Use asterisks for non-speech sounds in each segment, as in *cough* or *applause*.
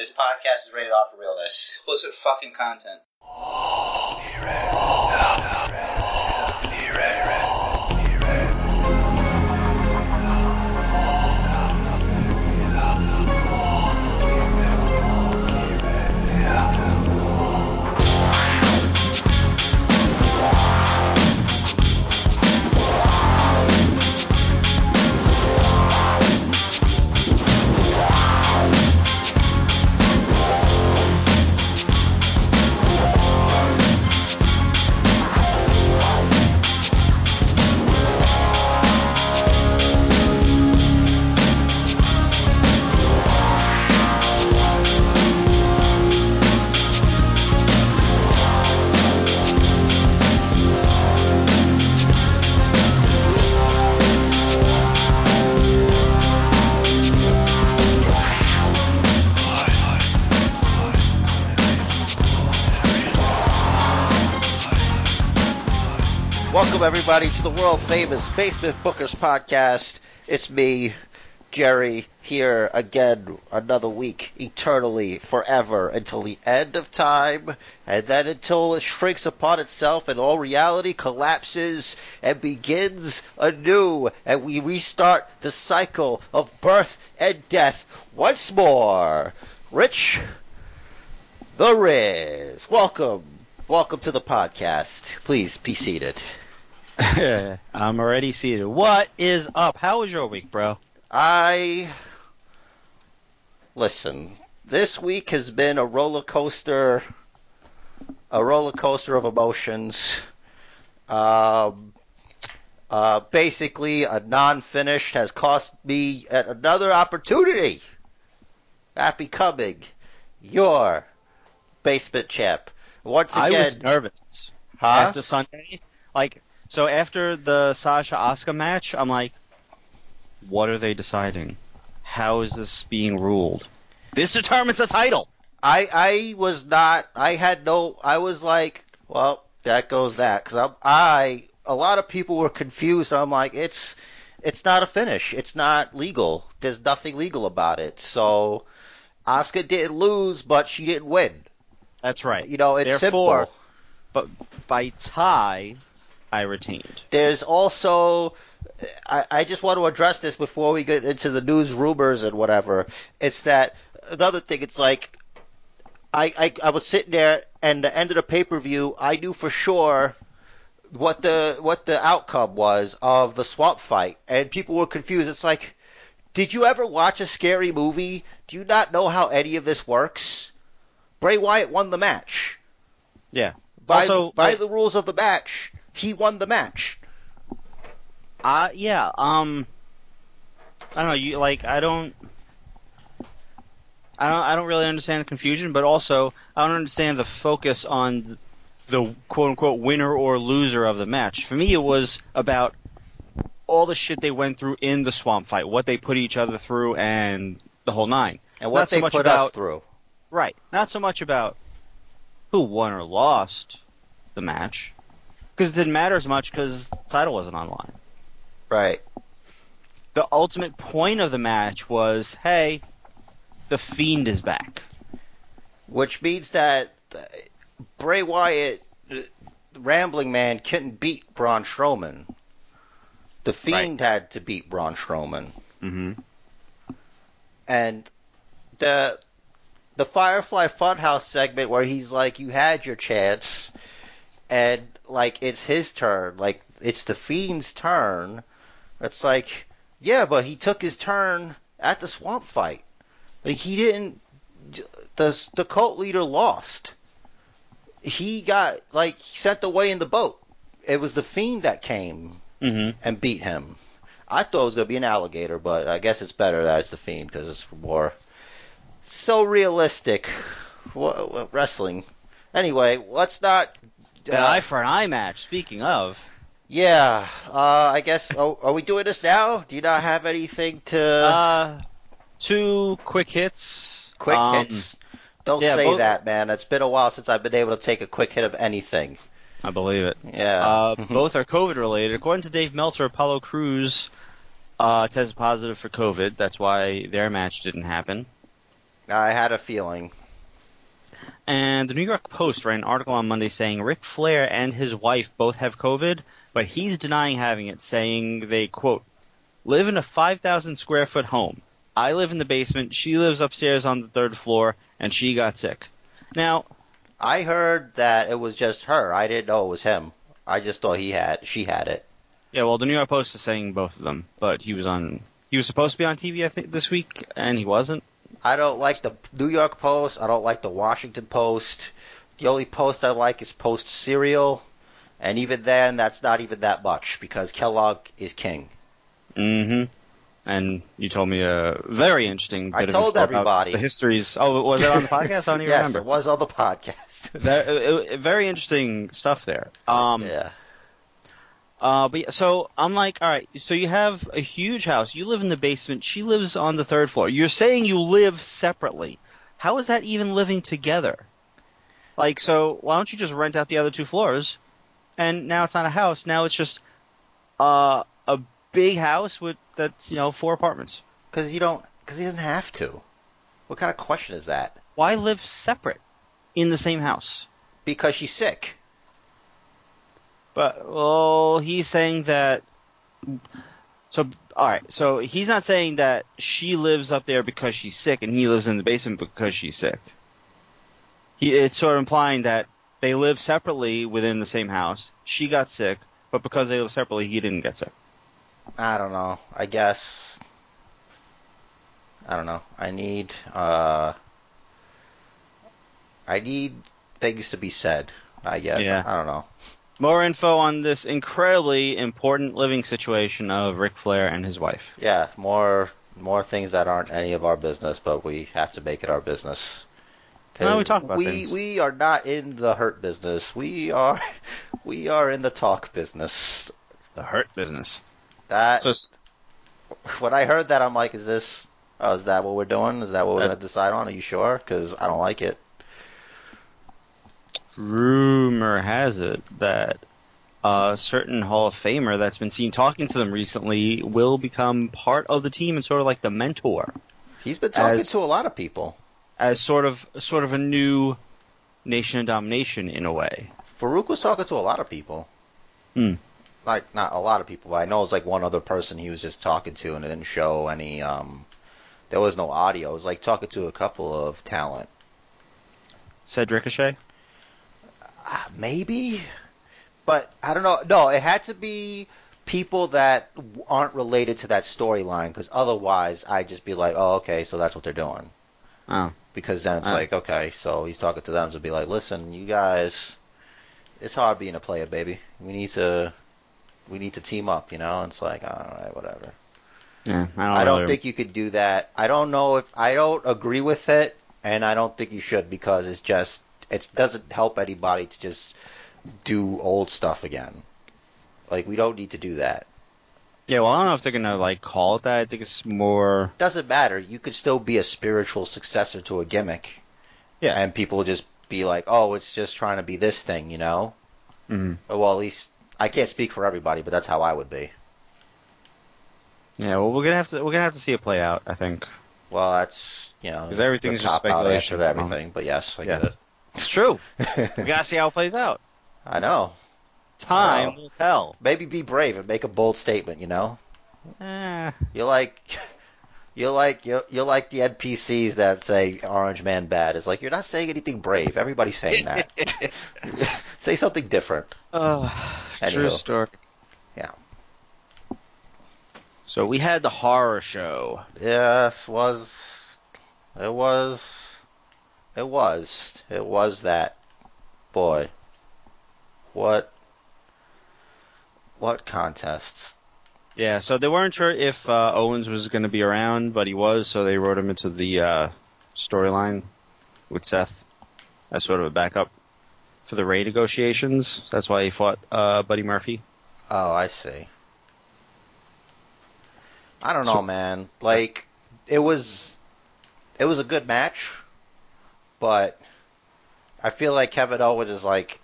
This podcast is rated off for realness. Explicit fucking content. Welcome, everybody, to the world famous Basement Bookers podcast. It's me, Jerry, here again another week, eternally, forever, until the end of time, and then until it shrinks upon itself and all reality collapses and begins anew, and we restart the cycle of birth and death once more. Rich, the Riz, welcome. Welcome to the podcast. Please be seated. *laughs* I'm already seated. What is up? How was your week, bro? I listen. This week has been a roller coaster, a roller coaster of emotions. Um, uh, basically, a non-finish has cost me another opportunity at becoming your basement champ. Once I again, was nervous huh? after Sunday. Like, so after the Sasha Asuka match, I'm like, what are they deciding? How is this being ruled? This determines the title. I I was not. I had no. I was like, well, that goes that because I a lot of people were confused. I'm like, it's it's not a finish. It's not legal. There's nothing legal about it. So Asuka didn't lose, but she didn't win. That's right. You know, it's Therefore, simple. but by tie, I retained. There's also. I, I just want to address this before we get into the news rumors and whatever. It's that another thing. It's like I, I I was sitting there and the end of the pay per view. I knew for sure what the what the outcome was of the swamp fight, and people were confused. It's like, did you ever watch a scary movie? Do you not know how any of this works? Bray Wyatt won the match. Yeah. By Also, by like- the rules of the match, he won the match. Uh, yeah. Um, I don't know. You like I don't. I don't. I don't really understand the confusion, but also I don't understand the focus on the, quote unquote winner or loser of the match. For me, it was about all the shit they went through in the swamp fight, what they put each other through, and the whole nine. And what Not so they much put about- us through. Right. Not so much about who won or lost the match, because it didn't matter as much because the title wasn't on the line Right. the ultimate point of the match was, hey, the Fiend is back. Which means that Bray Wyatt, Rambling Man, couldn't beat Braun Strowman. The Fiend had to beat Braun Strowman. Mm-hmm. And the the Firefly Funhouse segment where he's like, "You had your chance," and like it's his turn, like it's the Fiend's turn. It's like, yeah, but he took his turn at the swamp fight. Like he didn't. The the cult leader lost. He got like sent away in the boat. It was the Fiend that came Mm-hmm. and beat him. I thought it was gonna be an alligator, but I guess it's better that it's the Fiend because it's more so realistic. Wrestling. Anyway, let's not. The uh, eye for an eye match. Speaking of, yeah, uh, I guess. Oh, are we doing this now? Do you not have anything to uh, two quick hits. quick Um, hits? Don't yeah, say both- that, man. It's been a while since I've been able to take a quick hit of anything. I believe it. Yeah. Uh, *laughs* both are COVID related. According to Dave Meltzer, Apollo Crews uh, tested positive for COVID. That's why their match didn't happen. I had a feeling. And the New York Post ran an article on Monday saying Ric Flair and his wife both have COVID, but he's denying having it, saying they, quote, live in a 5,000 square foot home. I live in the basement, she lives upstairs on the third floor, and she got sick. Now, I heard that it was just her. I didn't know it was him. I just thought he had she had it. yeah, well, the New York Post is saying both of them, but he was on, he was supposed to be on TV, I think, this week, and he wasn't. I don't like the New York Post. I don't like the Washington Post. The only post I like is Post Cereal, and even then, that's not even that much because Kellogg is king. Mm-hmm. And you told me a very interesting bit I of told everybody. the histories. Oh, was it on the *laughs* podcast? I don't even yes, remember. it was on the podcast. Very, very interesting stuff there. Um, yeah. Uh, but yeah, so I'm like, all right, so you have a huge house. You live in the basement. She lives on the third floor. You're saying you live separately. How is that even living together? Like, so why don't you just rent out the other two floors? And now it's not a house. Now it's just uh, a big house with that's you know four apartments. Because you don't. Because he doesn't have to. What kind of question is that? Why live separate in the same house? Because she's sick. But well, he's saying that. So all right, so he's not saying that she lives up there because she's sick, and he lives in the basement because she's sick. He it's sort of implying that they live separately within the same house. She got sick, but because they live separately, he didn't get sick. I don't know. I guess. I don't know. I need. uh I need things to be said. I guess. Yeah. I don't know. More info on this incredibly important living situation of Ric Flair and his wife. Yeah, more more things that aren't any of our business, but we have to make it our business. No, we talk about we things. we are not in the hurt business. We are *laughs* we are in the talk business. The hurt business. That So *laughs* when I heard that, I'm like, is this? Oh, is that what we're doing? Is that what we're That- gonna decide on? Are you sure? Because I don't like it. Rumor has it that a certain Hall of Famer that's been seen talking to them recently will become part of the team and sort of like the mentor, He's been talking As- to a lot of people. as sort of sort of a new Nation of Domination in a way. Faarooq was talking to a lot of people. Hmm. Like not a lot of people, but I know it was like one other person he was just talking to, and it didn't show any. um There was no audio. It was like talking to a couple of talent. Said Ricochet. Ah, Maybe, but I don't know. No, it had to be people that aren't related to that storyline, because otherwise I'd just be like, oh, okay, so that's what they're doing. Oh, Because then it's Ah. like, okay, so he's talking to them to be like, listen, you guys, it's hard being a player, baby. We need to, we need to team up, you know. And it's like, all right, whatever. yeah. I don't. I don't really- think you could do that. I don't know if I don't agree with it, and I don't think you should because it's just it doesn't help anybody to just do old stuff again. Like we don't need to do that. Yeah. Well, I don't know if they're gonna like call it that. I think it's more. Doesn't matter. You could still be a spiritual successor to a gimmick. Yeah. And people will just be like, "Oh, it's just trying to be this thing," you know. Mhm. Well, at least I can't speak for everybody, but that's how I would be. Yeah. Well, we're gonna have to we're gonna have to see it play out. I think. Well, that's you know because everything's just speculation answer to at the moment. everything. But yes, I get It's true. *laughs* we gotta see how it plays out. I know. Time will tell. Maybe be brave and make a bold statement. You know, Eh. you're like, you're like, you're, you're like the NPCs that say Orange Man bad. It's like you're not saying anything brave. Everybody's saying that. *laughs* *laughs* say something different. Uh, true story. Yeah. So we had the horror show. Yes, was, it was, it was, it was that. Boy, what, what contests? Yeah, so they weren't sure if uh, Owens was going to be around, but he was, so they wrote him into the uh, storyline with Seth as sort of a backup for the Rey negotiations. That's why he fought uh, Buddy Murphy. Oh, I see. I don't know, man. Like it was it was a good match, but I feel like Kevin Owens is like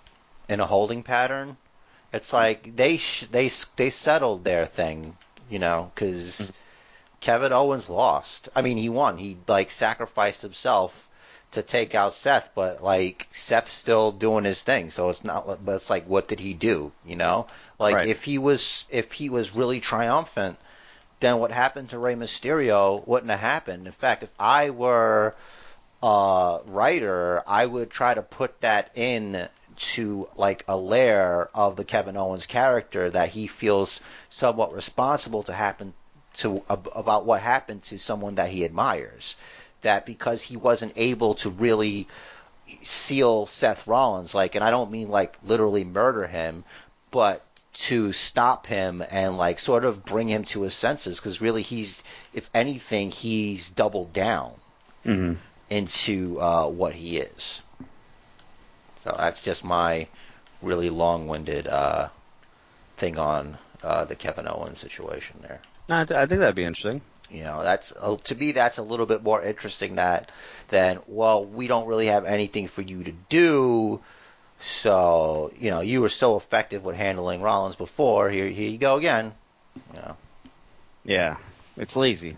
in a holding pattern. It's mm-hmm. like they sh- they they settled their thing, you know, cuz mm-hmm. Kevin Owens lost. I mean, he won. He like sacrificed himself to take out Seth, but like Seth's still doing his thing. So it's not. But it's like, what did he do? You know, like Right. if he was if he was really triumphant, then what happened to Rey Mysterio wouldn't have happened. In fact, if I were a writer, I would try to put that in to like a layer of the Kevin Owens character that he feels somewhat responsible to happen to ab- about what happened to someone that he admires. That because he wasn't able to really seal Seth Rollins, like, and I don't mean like literally murder him, but to stop him and like sort of bring him to his senses, because really he's, if anything, he's doubled down Mm-hmm. Into uh, what he is. So that's just my really long-winded uh, thing on uh, the Kevin Owens situation there. I, th- I think that'd be interesting. You know, that's uh, to me that's a little bit more interesting that than well, we don't really have anything for you to do. So you know, you were so effective with handling Rollins before. Here, here you go again. You know, Yeah, it's lazy,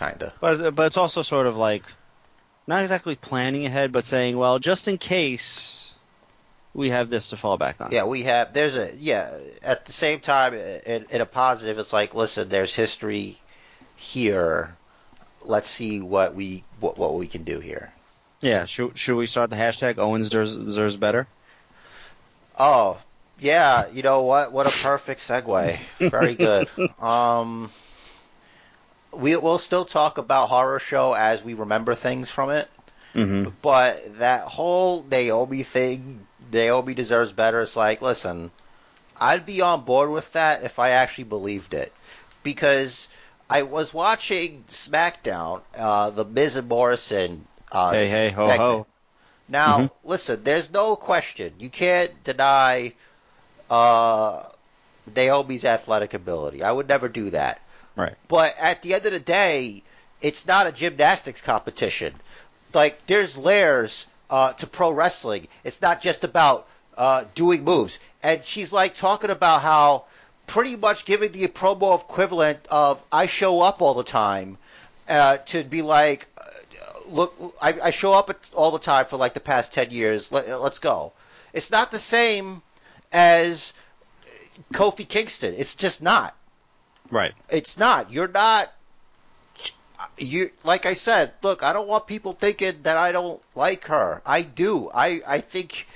kind of. but but it's also sort of like not exactly planning ahead, but saying, well, just in case we have this to fall back on. Yeah, we have. There's a yeah. At the same time, in, in a positive, it's like, listen, there's history here. Let's see what we what, what we can do here. Yeah. Should should we start the hashtag Owens deserves, deserves better? Oh, yeah. You know what? What a perfect segue. Very good. *laughs* Um, we will still talk about horror show as we remember things from it, Mm-hmm. but that whole Naomi thing, Naomi deserves better. It's like, listen, I'd be on board with that if I actually believed it, because I was watching SmackDown, uh, the Miz and Morrison. Uh, Hey hey ho segment. ho. Now, Mhm. listen, there's no question. You can't deny uh, Naomi's athletic ability. I would never do that. Right. But at the end of the day, it's not a gymnastics competition. Like, there's layers uh, to pro wrestling. It's not just about uh, doing moves. And she's like talking about how pretty much giving the promo equivalent of I show up all the time uh, to be like, uh, look, I, I show up all the time for like the past 10 years. Let, let's go. It's not the same as Kofi Kingston. It's just not. Right. It's not. You're not. You like I said. Look, I don't want people thinking that I don't like her. I do. I I think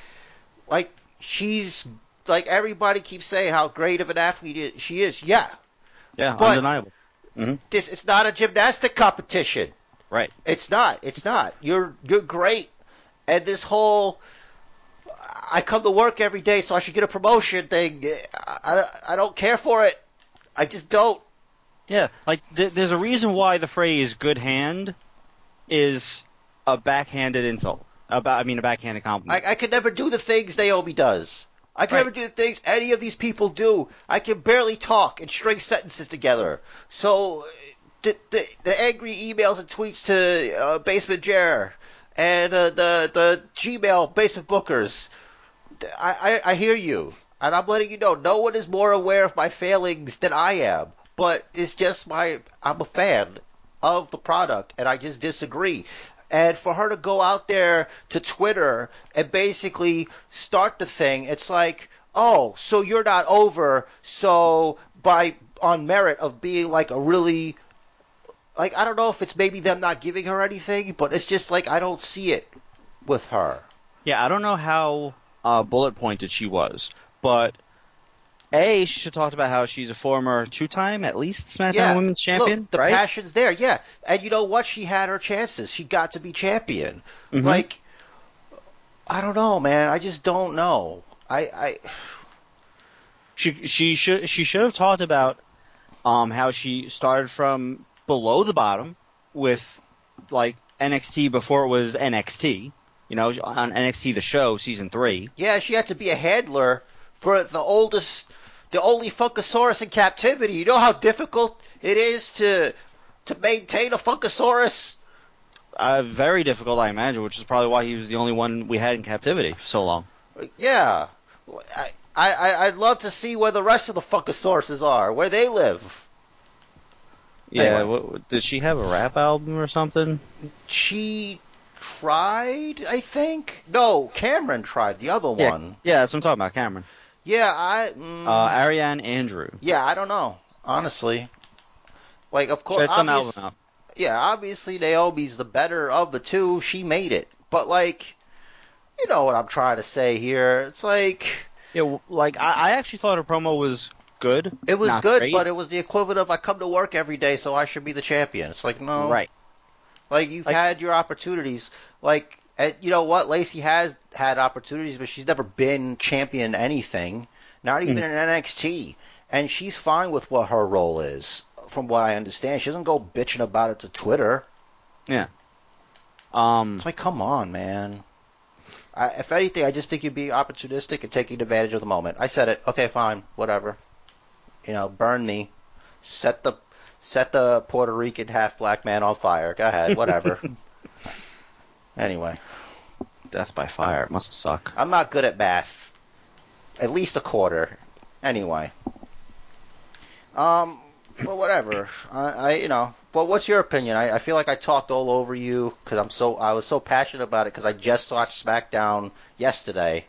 like she's like everybody keeps saying how great of an athlete she is. Yeah, Yeah. But- undeniable. Mm-hmm. this it's not a gymnastic competition. Right. It's not. It's not. You're you're great. And this whole I come to work every day so I should get a promotion thing. I, I, I don't care for it. I just don't. Yeah, like th- there's a reason why the phrase "good hand" is a backhanded insult. About, I mean, a backhanded compliment. I, I could never do the things Naomi does. I can Right. never do the things any of these people do. I can barely talk and string sentences together. So the the, the angry emails and tweets to uh, Basement Jer and uh, the the Gmail Basement Bookers. I, I I hear you, and I'm letting you know. No one is more aware of my failings than I am. But it's just my I'm a fan of the product, and I just disagree. And for her to go out there to Twitter and basically start the thing, it's like, oh, so you're not over. So by on merit of being like a really like I don't know if it's maybe them not giving her anything, but it's just like I don't see it with her. yeah, I don't know how uh, bullet pointed she was, but a she should talked about how she's a former two-time at least SmackDown Yeah, Women's Champion, Look, the right? passion's there, yeah. And you know what? She had her chances. She got to be champion. Mhm. Like, I don't know, man. I just don't know. I, I She she should she should have talked about um how she started from below the bottom with like NXT before it was NXT. You know, on NXT the show season three. yeah, she had to be a handler for the oldest, the only Funkasaurus in captivity. You know how difficult it is to to maintain a Funkasaurus. Uh, very difficult, I imagine, which is probably why he was the only one we had in captivity for so long. Yeah, I, I I'd love to see where the rest of the Funkasauruses are, where they live. Yeah, Anyway. what, did she have a rap album or something? She tried, I think. No, Cameron tried the other Yeah. one. Yeah, that's what I'm talking about, Cameron. Yeah, I. Mm, Uh, Ariane Andrew. yeah, I don't know. Honestly, like of course, some obvious- album yeah, obviously Naomi's the better of the two. She made it, but like, you know what I'm trying to say here? It's like Yeah, like I, I actually thought her promo was good. it was good, great. but it was the equivalent of I come to work every day, so I should be the champion. It's like no, Right. Like you've Like- had your opportunities. Like and you know what, Lacey has had opportunities, but she's never been champion anything. Not even Mhm. in NXT, and she's fine with what her role is. From what I understand, she doesn't go bitching about it to Twitter. Yeah. Um, It's like, come on, man. I, if anything, I just think you'd be opportunistic and taking advantage of the moment. I said it. Okay, fine, whatever. You know, burn me. Set the set the Puerto Rican half black man on fire. Go ahead, whatever. *laughs* anyway, Death by Fire. It must suck. I'm not good at math. At least a quarter. Anyway. Um, but whatever. I, I you know. But what's your opinion? I, I feel like I talked all over you because I'm so I was so passionate about it because I just watched SmackDown yesterday,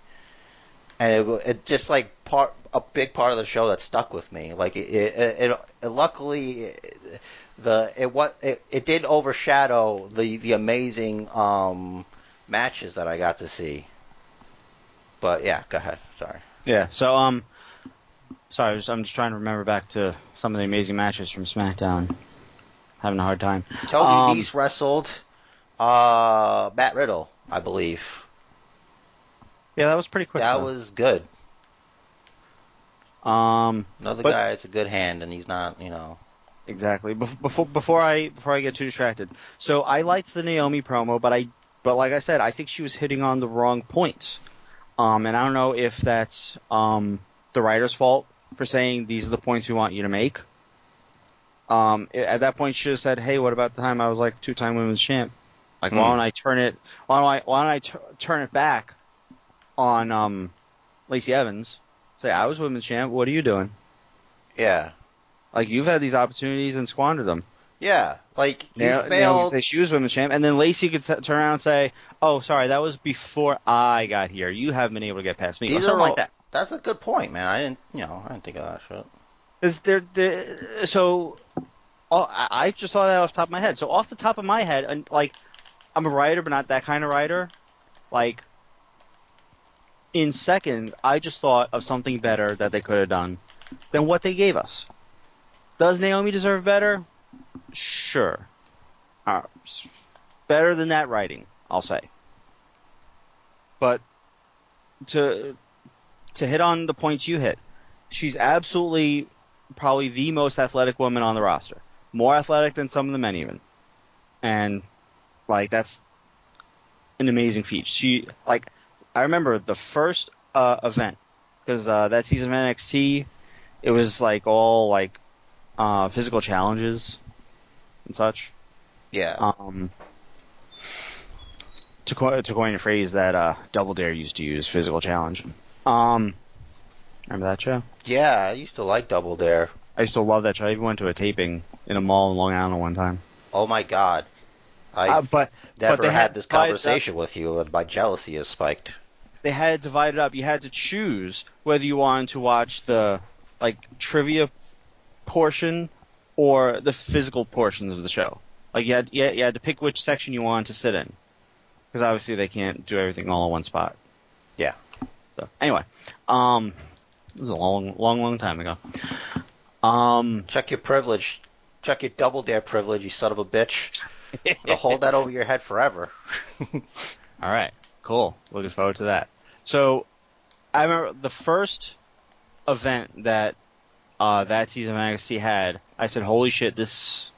and it it just like part a big part of the show that stuck with me. Like it it, it, it luckily the it what it, it did overshadow the the amazing um matches that I got to see. But yeah, go ahead. Sorry. Yeah. So um, sorry, I was- I'm just trying to remember back to some of the amazing matches from SmackDown. Having a hard time. Tony Um, Nese wrestled uh, Matt Riddle, I believe. Yeah, that was pretty quick. that though. was good. Um, Another But- guy it's a good hand, and he's not, you know. Exactly. Before before I before I get too distracted. So I liked the Naomi promo, but I but like I said, I think she was hitting on the wrong points. Um, and I don't know if that's um the writer's fault for saying these are the points we want you to make. Um, at that point, she have said, "Hey, what about the time I was like two-time women's champ? Like, why Hmm. don't I turn it? Why don't I? Why don't I t- turn it back on um, Lacey Evans? Say I was women's champ. What are you doing? Yeah. Like, you've had these opportunities and squandered them. Yeah. Like, you Naomi Naomi could failed. say she was women's champ, and then Lacey could s- turn around and say, "Oh, sorry, that was before I got here. You haven't been able to get past me." Or These are something all- like that. That's a good point, man. I didn't, you know, I didn't think of that shit. Is there, there so oh, I I just thought that off the top of my head. So off the top of my head, and like I'm a writer, but not that kind of writer. Like in seconds, I just thought of something better that they could have done than what they gave us. Does Naomi deserve better? Sure. Uh, better than that writing, I'll say. But to to hit on the points you hit, she's absolutely probably the most athletic woman on the roster. More athletic than some of the men even. And like that's an amazing feat. She like I remember the first uh, event because uh, that season of NXT it was like all like uh, physical challenges and such. Yeah. Um, to, co- to coin a phrase that uh, Double Dare used to use, physical challenge. Um, remember that show? yeah, I used to like Double Dare. I used to love that show. I even went to a taping in a mall in Long Island one time. Oh my god. I Uh, but never they had, had this conversation with you, and my jealousy is spiked. they had it divided up. You had to choose whether you wanted to watch the like trivia portion or the physical portions of the show. Like you had you had, you had to pick which section you wanted to sit in, because obviously they can't do everything all in one spot. Yeah. So anyway, um, this was a long, long, long time ago. Um, Check your privilege. Check your Double Dare privilege, you son of a bitch. I'll hold that over your head forever. *laughs* All right, cool. Looking forward to that. So, I remember the first event that uh, that season of NXT had. I said, "Holy shit!" This.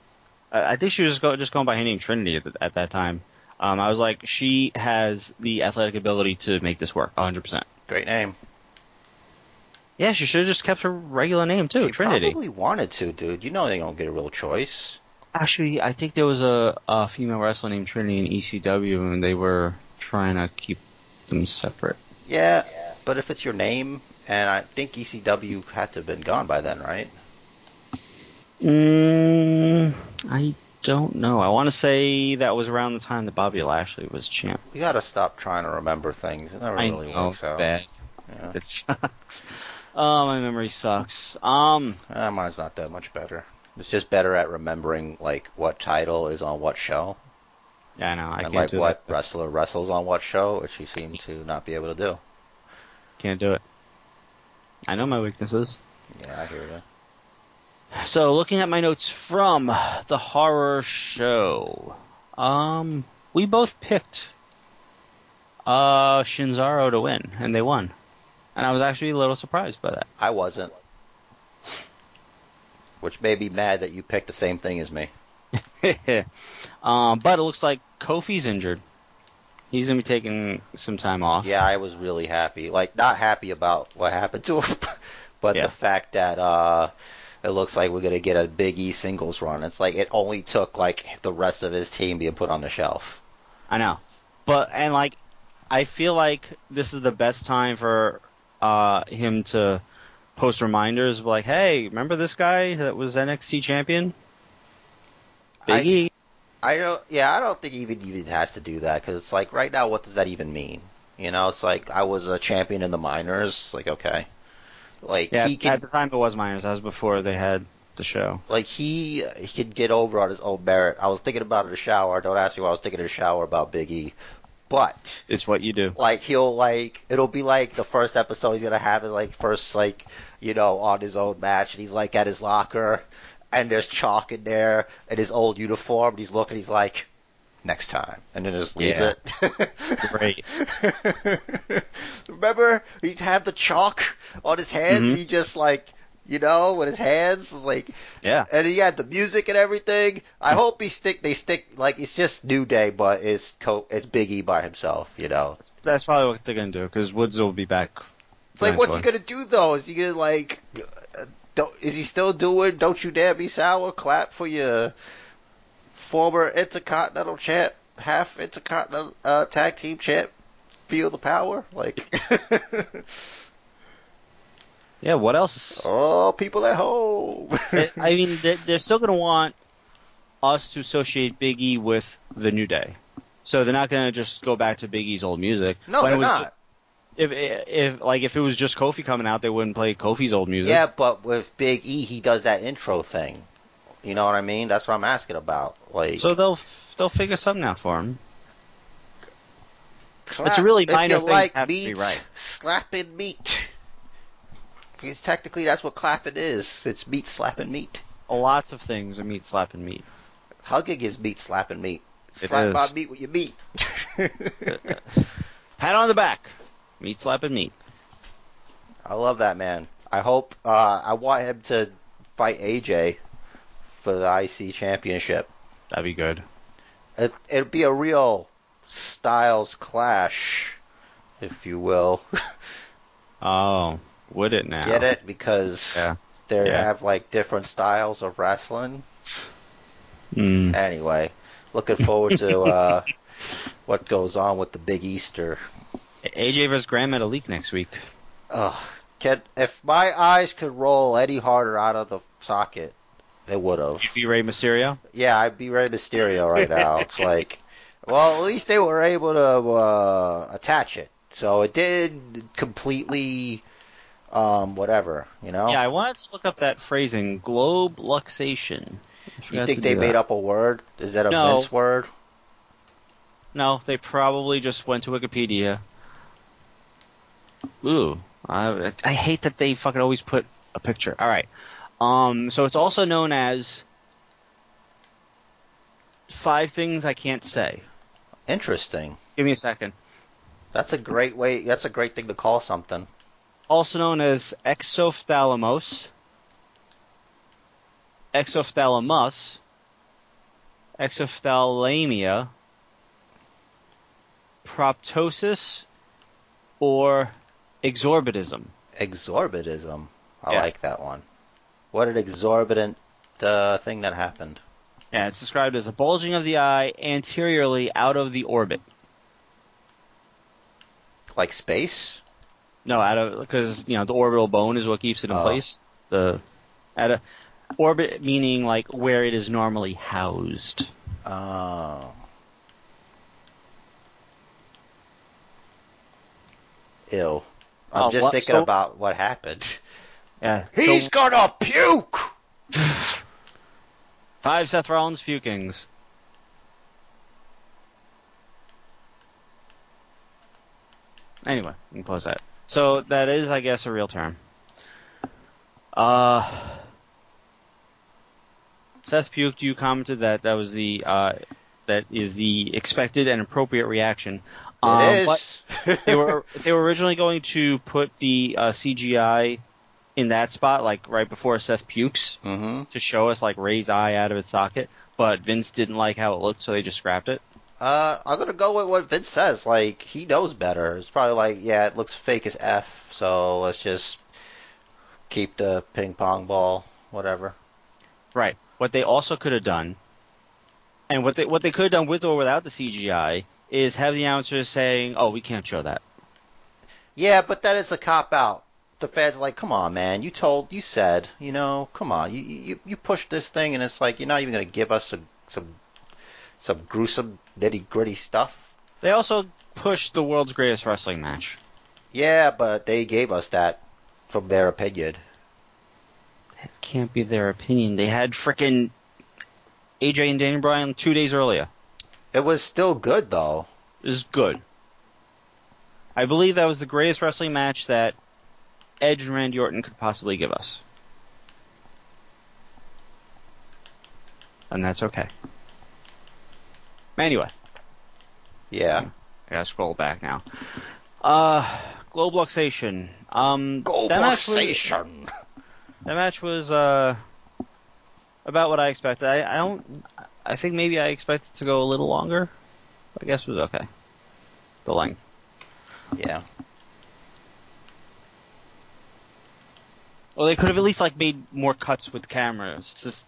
I I think she was just, go, just going by her name Trinity at, the, at that time. Um, I was like, she has the athletic ability to make this work, 100. percent Great name. Yeah, she should have just kept her regular name too, She Trinity. probably wanted to, dude. You know they don't get a real choice. Actually, I think there was a, a female wrestler named Trinity in ECW, and they were trying to keep them separate. Yeah, but if it's your name, and I think ECW had to have been gone by then, right? Mm, I don't know. I want to say that was around the time that Bobby Lashley was champ. You gotta stop trying to remember things. It never I really know, works out. bad. Yeah. It sucks. Oh, my memory sucks. Um, Eh, mine's not that much better. It's just better at remembering like what title is on what show yeah, I know. I and can't like do what that. wrestler wrestles on what show, which you seem to not be able to do. Can't do it. I know my weaknesses. Yeah, I hear you. So, looking at my notes from the horror show, um, we both picked uh Shinzaro to win, and they won. And I was actually a little surprised by that. I wasn't. Which made me mad that you picked the same thing as me. *laughs* um, but it looks like Kofi's injured. He's gonna be taking some time off. Yeah, I was really happy. Like, not happy about what happened to him, *laughs* but Yeah. the fact that uh, it looks like we're gonna get a Big E singles run. It's like it only took like the rest of his team being put on the shelf. I know, but and like, I feel like this is the best time for uh him to post reminders like, hey, remember this guy that was NXT champion? I- Big E. I don't. Yeah, I don't think he even even has to do that because it's like right now, what does that even mean? You know, it's like I was a champion in the minors. Like okay, like Yeah, he at the time it was minors. That was before they had the show. like he he could get over on his own merit. I was thinking about it in the shower. Don't ask me why I was thinking in the shower about Big E, but It's what you do. like he'll like it'll be like the first episode he's gonna have it like first like you know on his own match and he's like at his locker and there's chalk in there and his old uniform and he's looking he's like next time and then just leaves Yeah. it. *laughs* Great. *laughs* Remember he'd have the chalk on his hands. Mhm. He just like you know with his hands like Yeah. and he had the music and everything. I hope he stick. They stick like it's just New Day, but it's Co- it's Biggie by himself. You know, That's probably what they're gonna do because Woods will be back. it's like what's he gonna do though? Is he gonna like? Don't, is he still doing? Don't you dare be sour. Clap for your former Intercontinental champ, half Intercontinental uh, tag team champ. Feel the power, like. *laughs* Yeah. What else? oh, people at home. I mean, *laughs* they're, they're still gonna want us to associate Big E with the New Day. So they're not gonna just go back to Big E's old music. no, When they're was- not. If if like if it was just Kofi coming out, they wouldn't play Kofi's old music. Yeah, but with Big E, he does that intro thing. You know what I mean? That's what I'm asking about. Like, So they'll f- they'll figure something out for him. it's a really minor thing, like have to be meat, right. slapping meat. Because technically, that's what clapping is. It's meat slapping meat. Lots of things are meat slapping meat. Hugging is meat slapping meat. It Slap is. my meat with your meat. *laughs* Pat on the back. Meat slapping meat. I love that man. I hope. Uh, I want him to fight AJ for the IC championship. That'd be good. It, it'd be a real styles clash, if you will. *laughs* Oh, would it now? Get it? Because Yeah. they Yeah. have like different styles of wrestling. Mm. Anyway, looking forward to uh, *laughs* what goes on with the Big Easter. AJ vs. versus Gran Metalik next week. Ugh. Can, if my eyes could roll any harder out of the socket, they would have. You be Rey Mysterio. Yeah, I'd be Rey Mysterio right now. *laughs* It's like, well, at least they were able to uh, attach it, so it did completely, um, whatever, you know. Yeah, I wanted to look up that phrasing, globe luxation. You think they made that. up a word? Is that a No. Vince word? No, they probably just went to Wikipedia. Ooh, I, I hate that they fucking always put a picture. All right. Um, so it's also known as five things I can't say. Interesting. Give me a second. That's a great way. That's a great thing to call something. Also known as exophthalmos, exophthalmus, exophthalmia, proptosis, or exorbitism. Exorbitism. I Yeah. like that one. What an exorbitant uh, thing that happened. Yeah, it's described as a bulging of the eye anteriorly out of the orbit. Like space? No, out of because you know the orbital bone is what keeps it in Oh. place. The at a Orbit meaning like where it is normally housed. Oh. Ew. I'm Oh, just what- thinking so- about what happened. Yeah. He's so, gonna puke! *sighs* five Seth Rollins pukings. Anyway, we can close that. So that is, I guess, a real term. Uh, Seth puked. You commented that that was the uh, that is the expected and appropriate reaction. Um, it but- *laughs* they were they were originally going to put the uh, CGI in that spot, like right before Seth pukes, hmm to show us like Rey's eye out of its socket. But Vince didn't like how it looked, so they just scrapped it. Uh, I'm gonna go with what Vince says. Like he knows better. It's probably like, yeah, it looks fake as f. So let's just keep the ping pong ball, whatever. Right. What they also could have done, and what they what they could have done with or without the CGI, is have the announcers saying, "Oh, we can't show that." Yeah, but that is a cop out. The fans are like, come on, man. You told, you said, you know, come on. You you you pushed this thing, and it's like you're not even gonna give us some some some gruesome nitty gritty stuff. They also pushed the world's greatest wrestling match. Yeah, but they gave us that from their opinion. That can't be their opinion. They had frickin' AJ and Daniel Bryan two days earlier. It was still good though. It was good. I believe that was the greatest wrestling match that Edge and Randy Orton could possibly give us. And that's okay. Anyway, Yeah. I gotta scroll back now. Uh, Globe luxation. Um, that match was- That match was uh about what I expected. I, I don't. I think maybe I expected to go a little longer. I guess it was okay. The length. Yeah. Well, they could have at least like made more cuts with cameras, just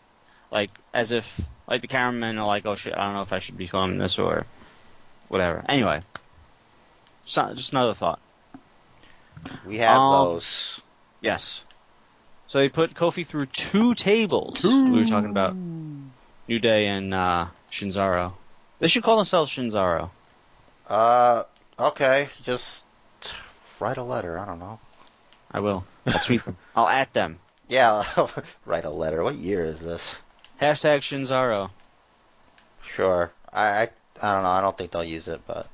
like as if like the cameramen are like, oh shit, I don't know if I should be filming this or whatever. Anyway, just, not- just another thought. We have Um, those. Yes. So they put Kofi through two tables. We were talking about New Day and uh, Shinzaro. They should call themselves Shinzaro. Uh, okay. Just write a letter. I don't know. I will. I'll tweet them. *laughs* I'll at them. Yeah, *laughs* write a letter. What year is this? Hashtag Shinzaro. Sure. I, I, I don't know. I don't think they'll use it, but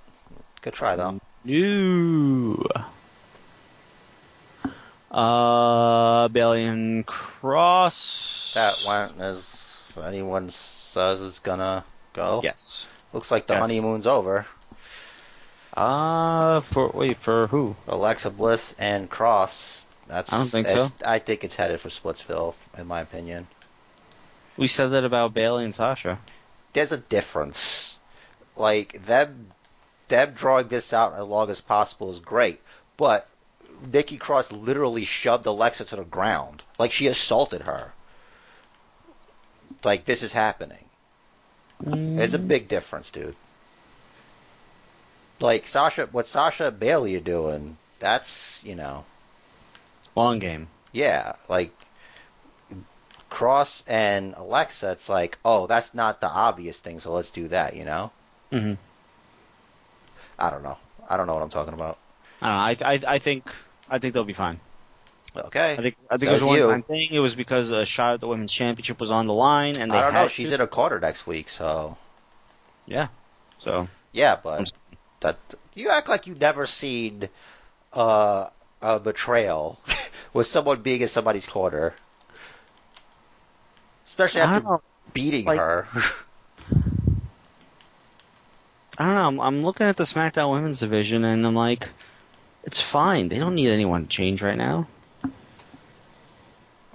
good try though. New. Uh, and Cross. That went as anyone says it's gonna go. Yes. Looks like the Yes. honeymoon's over. Uh, for wait for who? Alexa Bliss and Cross. That's. I don't think it's- so. I think it's headed for Splitsville, in my opinion. We said that about Bayley and Sasha. There's a difference. Like them, them drawing this out as long as possible is great, but Nikki Cross literally shoved Alexa to the ground, like she assaulted her. Like this is happening. It's a big difference, dude. Like Sasha, what Sasha and Bayley are doing, that's you know, long game. yeah, like Cross and Alexa, it's like, oh, that's not the obvious thing, so let's do that, you know? Mm-hmm. I don't know. I don't know what I'm talking about. I don't know. I, I I think I think they'll be fine. Okay. I think I think it was a one you. time thing. It was because a shot at the women's championship was on the line, and they I don't had know. She's to. in a quarter next week, so Yeah. So yeah. But that you act like you've never seen uh, a betrayal *laughs* with someone being in somebody's quarter, especially after beating Like- her. *laughs* I don't know. I'm, I'm looking at the SmackDown Women's division, and I'm like, it's fine. They don't need anyone to change right now.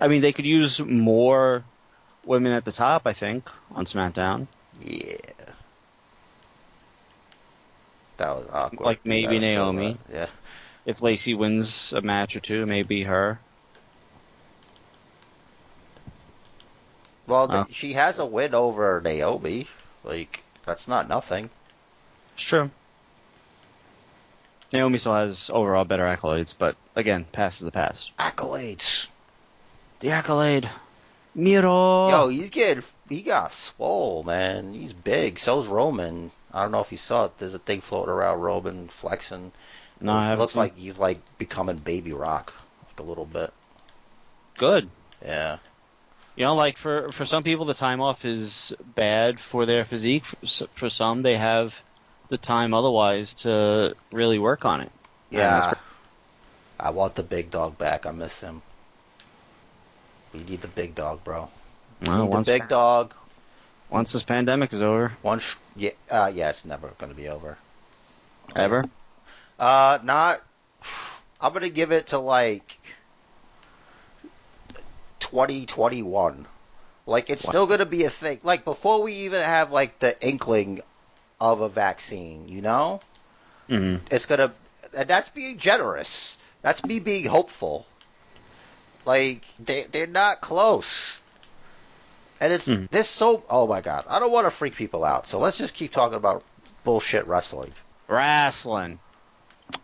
I mean, they could use more women at the top. I think on SmackDown. yeah. That was awkward. Like maybe You gotta show Naomi. Yeah. If Lacey wins a match or two, maybe her. Well, Oh. she has a win over Naomi. Like that's not nothing. It's true. Naomi still has overall better accolades, but again, past is the past. Accolades. The accolade. Miro. Yo, he's getting he got swole, man. He's big. So's Roman. I don't know if you saw it. There's a thing floating around Roman flexing. no, I it haven't looks seen- like he's like becoming Baby Rock, like a little bit. good. Yeah. You know, like for for some people, the time off is bad for their physique. For, some, they have the time otherwise to really work on it. Yeah. I want the big dog back. I miss him. We need the big dog, bro. We Well, need once, the big dog. once this pandemic is over, Once, yeah, uh, yeah, it's never going to be over. ever. Uh, not. I'm gonna give it to like 2021. Like it's Wow. still gonna be a thing. Like before we even have like the inkling of a vaccine, you know, hmm it's gonna. And that's being generous. That's me being hopeful. Like they they're not close. And it's Mhm. this so. Oh my god, I don't want to freak people out. So let's just keep talking about bullshit wrestling. Wrestling.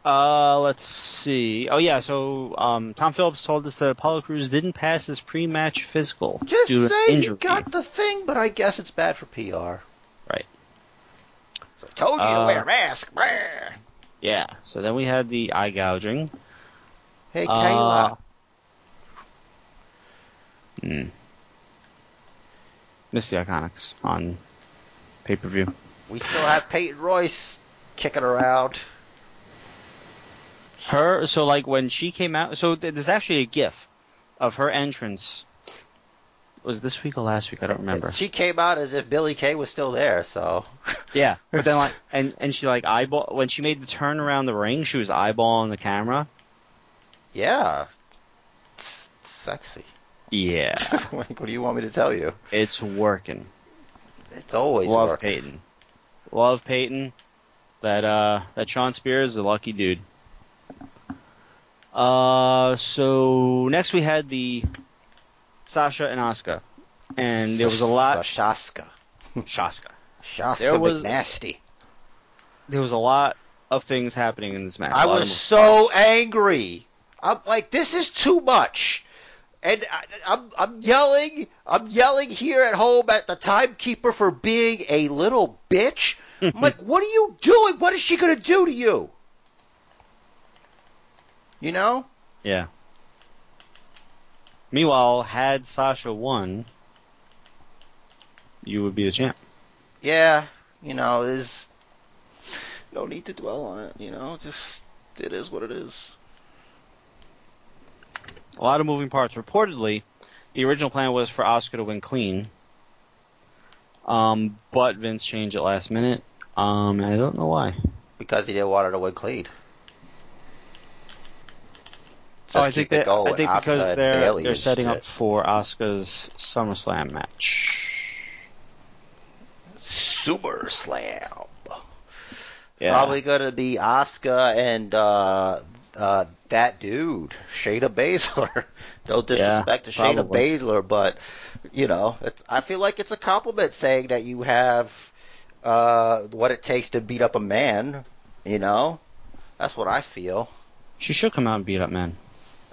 Uh, let's see. Oh yeah, so um, Tom Phillips told us that Apollo Crews didn't pass his pre-match physical Just due say injury. you got the thing, but I guess it's bad for PR. Right. So I told you to Uh, wear a mask. Brr. Yeah. So then we had the eye gouging. Hey, Uh, Hmm. Missed the Iconics on pay-per-view. we still have Peyton Royce kicking around. Her, so like when she came out, so th- there's actually a GIF of her entrance. Was this week or last week? I don't remember. She came out as if Billie Kay was still there, so. *laughs* Yeah, but then like, and and she like eyeball when she made the turn around the ring, she was eyeballing the camera. yeah. It's sexy. Yeah, *laughs* like, what do you want me to tell you? it's working. It's always Love work. Peyton. Love Peyton. That uh, that Shawn Spears is a lucky dude. Uh, so next we had the Sasha and Asuka, and there was a lot. Shaska. Shaska. Shaska There was- nasty. There was a lot of things happening in this match. I was so angry. I'm like, this is too much. And I, I'm, I'm yelling, I'm yelling here at home at the timekeeper for being a little bitch. I'm like, *laughs* what are you doing? What is she gonna do to you? You know? Yeah. Meanwhile, had Sasha won, you would be the champ. Yeah, you know, there's no need to dwell on it. You know, just it is what it is. A lot of moving parts. Reportedly, the original plan was for Asuka to win clean, um, but Vince changed it last minute. Um, I don't know why. Because he didn't want her to win clean. oh, I Just think keep it that. I think because they're they're setting up for Asuka's SummerSlam match. Super Slam. Yeah. Probably gonna be Oscar and uh, uh, that dude, Shayna Baszler. *laughs* no disrespect to Shayna probably. Baszler, but you know, it's, I feel like it's a compliment saying that you have uh, what it takes to beat up a man. You know, that's what I feel. She should come out and beat up men.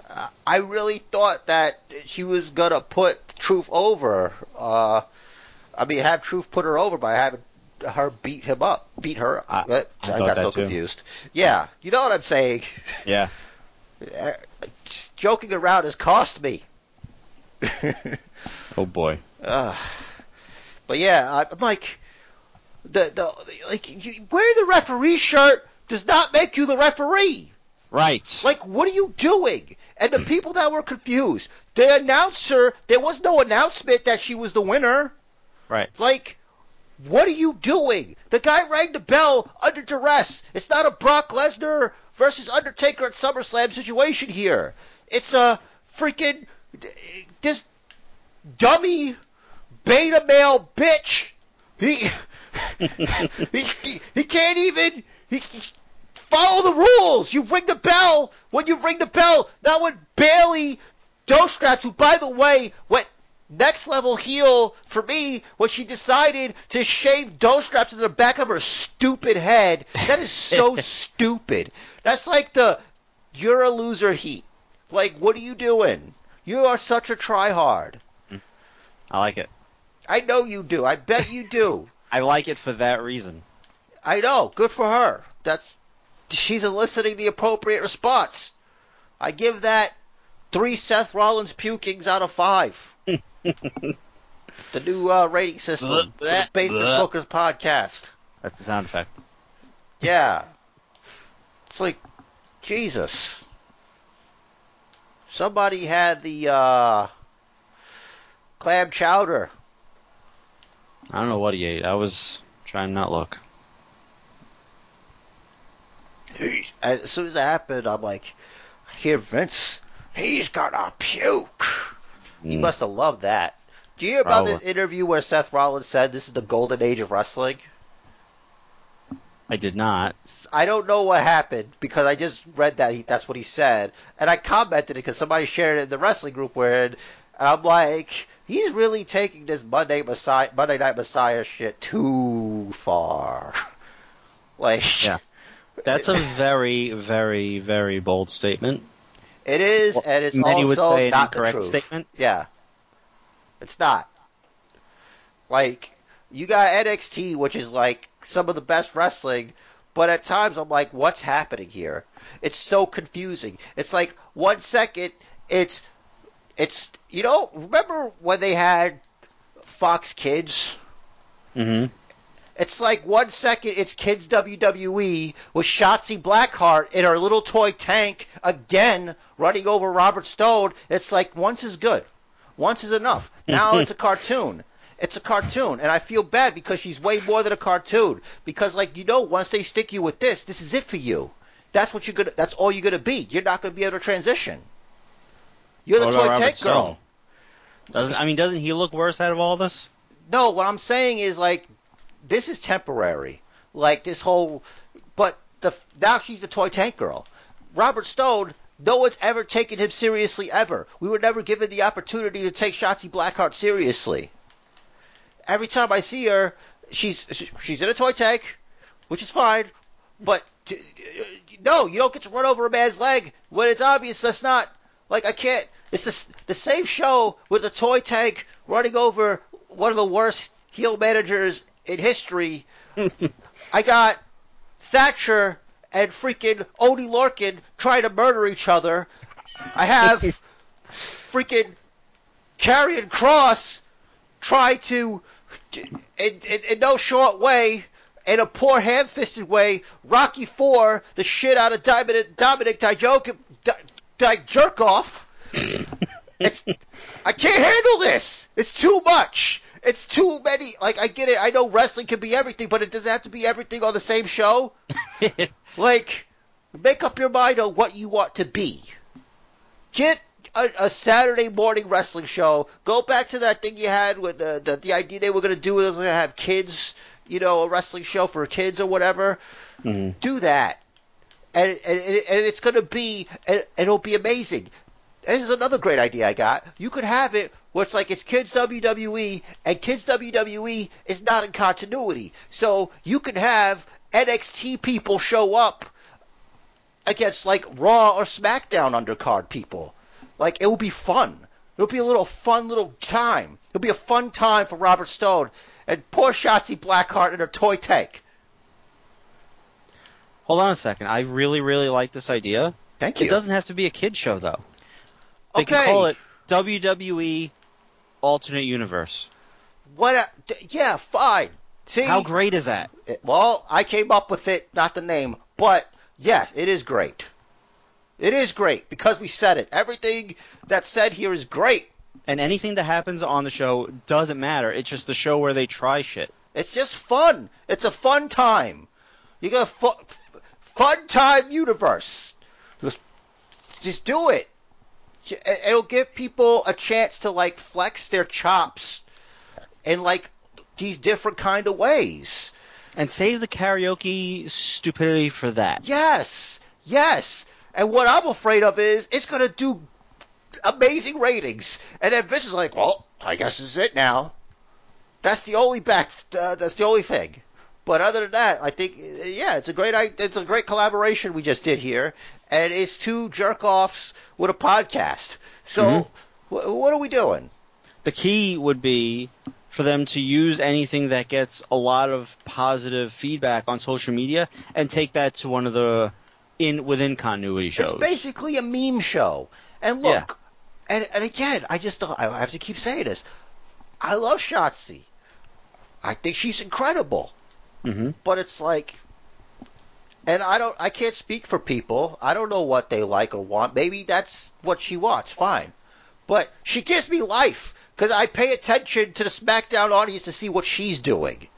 Uh, I really thought that she was gonna put Truth over. Uh, I mean, have Truth put her over by having her beat him up, beat her. I- I I, got so too. confused. Yeah, you know what I'm saying. Yeah. *laughs* Uh, just joking around has cost me. *laughs* Oh boy. uh, but yeah, I- I'm like the the like you, wearing the referee shirt does not make you the referee. Right. Like, what are you doing? And the people that were confused, the announcer, there was no announcement that she was the winner. Right. Like, what are you doing? The guy rang the bell under duress. It's not a Brock Lesnar versus Undertaker at SummerSlam situation here. It's a freaking this dummy beta male bitch. He *laughs* he, he can't even he, he- follow the rules. You ring the bell when you ring the bell. Not when Bayley Dostraps, who by the way went next level heel for me when she decided to shave Dostraps in the back of her stupid head. That is so *laughs* stupid. That's like the you're a loser heat. Like, what are you doing? You are such a tryhard. I like it. I know you do. I bet you do. *laughs* I like it for that reason. I know. Good for her. That's she's eliciting the appropriate response. I give that three Seth Rollins pukings out of five. The new uh, rating system for the Basement Bleh. Bookers podcast. That's the sound effect. Yeah. It's like Jesus. Somebody had the uh, clam chowder. I don't know what he ate. I was trying to not look. As soon as that happened, I'm like, I hear Vince. He's gonna puke. He Mm. must have loved that. Do you hear about this interview where Seth Rollins said this is the golden age of wrestling? I did not. I don't know what happened because I just read that he, that's what he said, and I commented it because somebody shared it in the wrestling group where, and I'm like, he's really taking this Monday Messiah, Monday Night Messiah shit too far. *laughs* like, Yeah. That's a *laughs* very, very, very bold statement. It is, Well, and it's Many also would say an not the truth. statement. Yeah, it's not. Like, you got NXT, which is like some of the best wrestling, but at times I'm like, what's happening here? It's so confusing. It's like one second it's it's you know, remember when they had Fox Kids? Mm-hmm. It's like one second it's Kids WWE with Shotzi Blackheart in her little toy tank again running over Robert Stone. It's like once is good. Once is enough. Now it's a *laughs* cartoon. It's a cartoon, and I feel bad because she's way more than a cartoon. Because, like, you know, once they stick you with this, this is it for you. That's what you're gonna. That's all you're gonna be. You're not gonna be able to transition. You're the What toy tank Stone? girl. Doesn't I mean doesn't he look worse out of all this? No, what I'm saying is like this is temporary. Like this whole, but the now she's the toy tank girl. Robert Stone, no one's ever taken him seriously ever. We were never given the opportunity to take Shotzi Blackheart seriously. Every time I see her, she's she's in a toy tank, which is fine, but t- no, you don't get to run over a man's leg when it's obvious that's not. Like I can't. It's the, the same show with a toy tank running over one of the worst heel managers in history. I got Thatcher and freaking Oney Lorcan trying to murder each other. I have freaking Karrion Kross try to, in, in, in no short way, in a poor ham-fisted way, Rocky Four the shit out of Dominic, Dominic Dijok, Di, Di Jerkoff. I can't handle this. It's too much. It's too many. Like I get it. I know wrestling can be everything, but it doesn't have to be everything on the same show. *laughs* Like, make up your mind on what you want to be. Get a, a Saturday morning wrestling show. Go back to that thing you had with the the, the idea they were going to do was going to have kids, you know, a wrestling show for kids or whatever. Mhm. Do that, and and, and it's going to be and it'll be amazing. This is another great idea I got. You could have it where it's like it's kids WWE, and kids WWE is not in continuity. So you can have NXT people show up against like Raw or SmackDown undercard people. Like it will be fun. It'll be a little fun little time. It'll be a fun time for Robert Stone and poor Shotzi Blackheart in her toy tank. Hold on a second. I really, really like this idea. Thank you. It doesn't have to be a kid show though. They okay. can call it WWE Alternate Universe. What? A, d- yeah, fine. See, How great is that? It- well, I came up with it, not the name, but yes, it is great. It is great because we said it. Everything that's said here is great. And anything that happens on the show doesn't matter. It's just the show where they try shit. It's just fun. It's a fun time. You got a fu- fun time universe. Just, just do it. It'll give people a chance to like flex their chops in like these different kind of ways. And save the karaoke stupidity for that. Yes, yes. And what I'm afraid of is it's going to do amazing ratings, and then Vince is like, "Well, I guess this is it now." That's the only back. Uh, that's the only thing. But other than that, I think yeah, it's a great it's a great collaboration we just did here, and it's two jerk offs with a podcast. So Mhm. wh- what are we doing? the key would be for them to use anything that gets a lot of positive feedback on social media and take that to one of the in within continuity shows. It's basically a meme show. And look, and, and again, I just don't, I have to keep saying this. I love Shotzi. I think she's incredible. hmm But it's like, and I don't, I can't speak for people. I don't know what they like or want. Maybe that's what she wants. Fine. But she gives me life because I pay attention to the SmackDown audience to see what she's doing.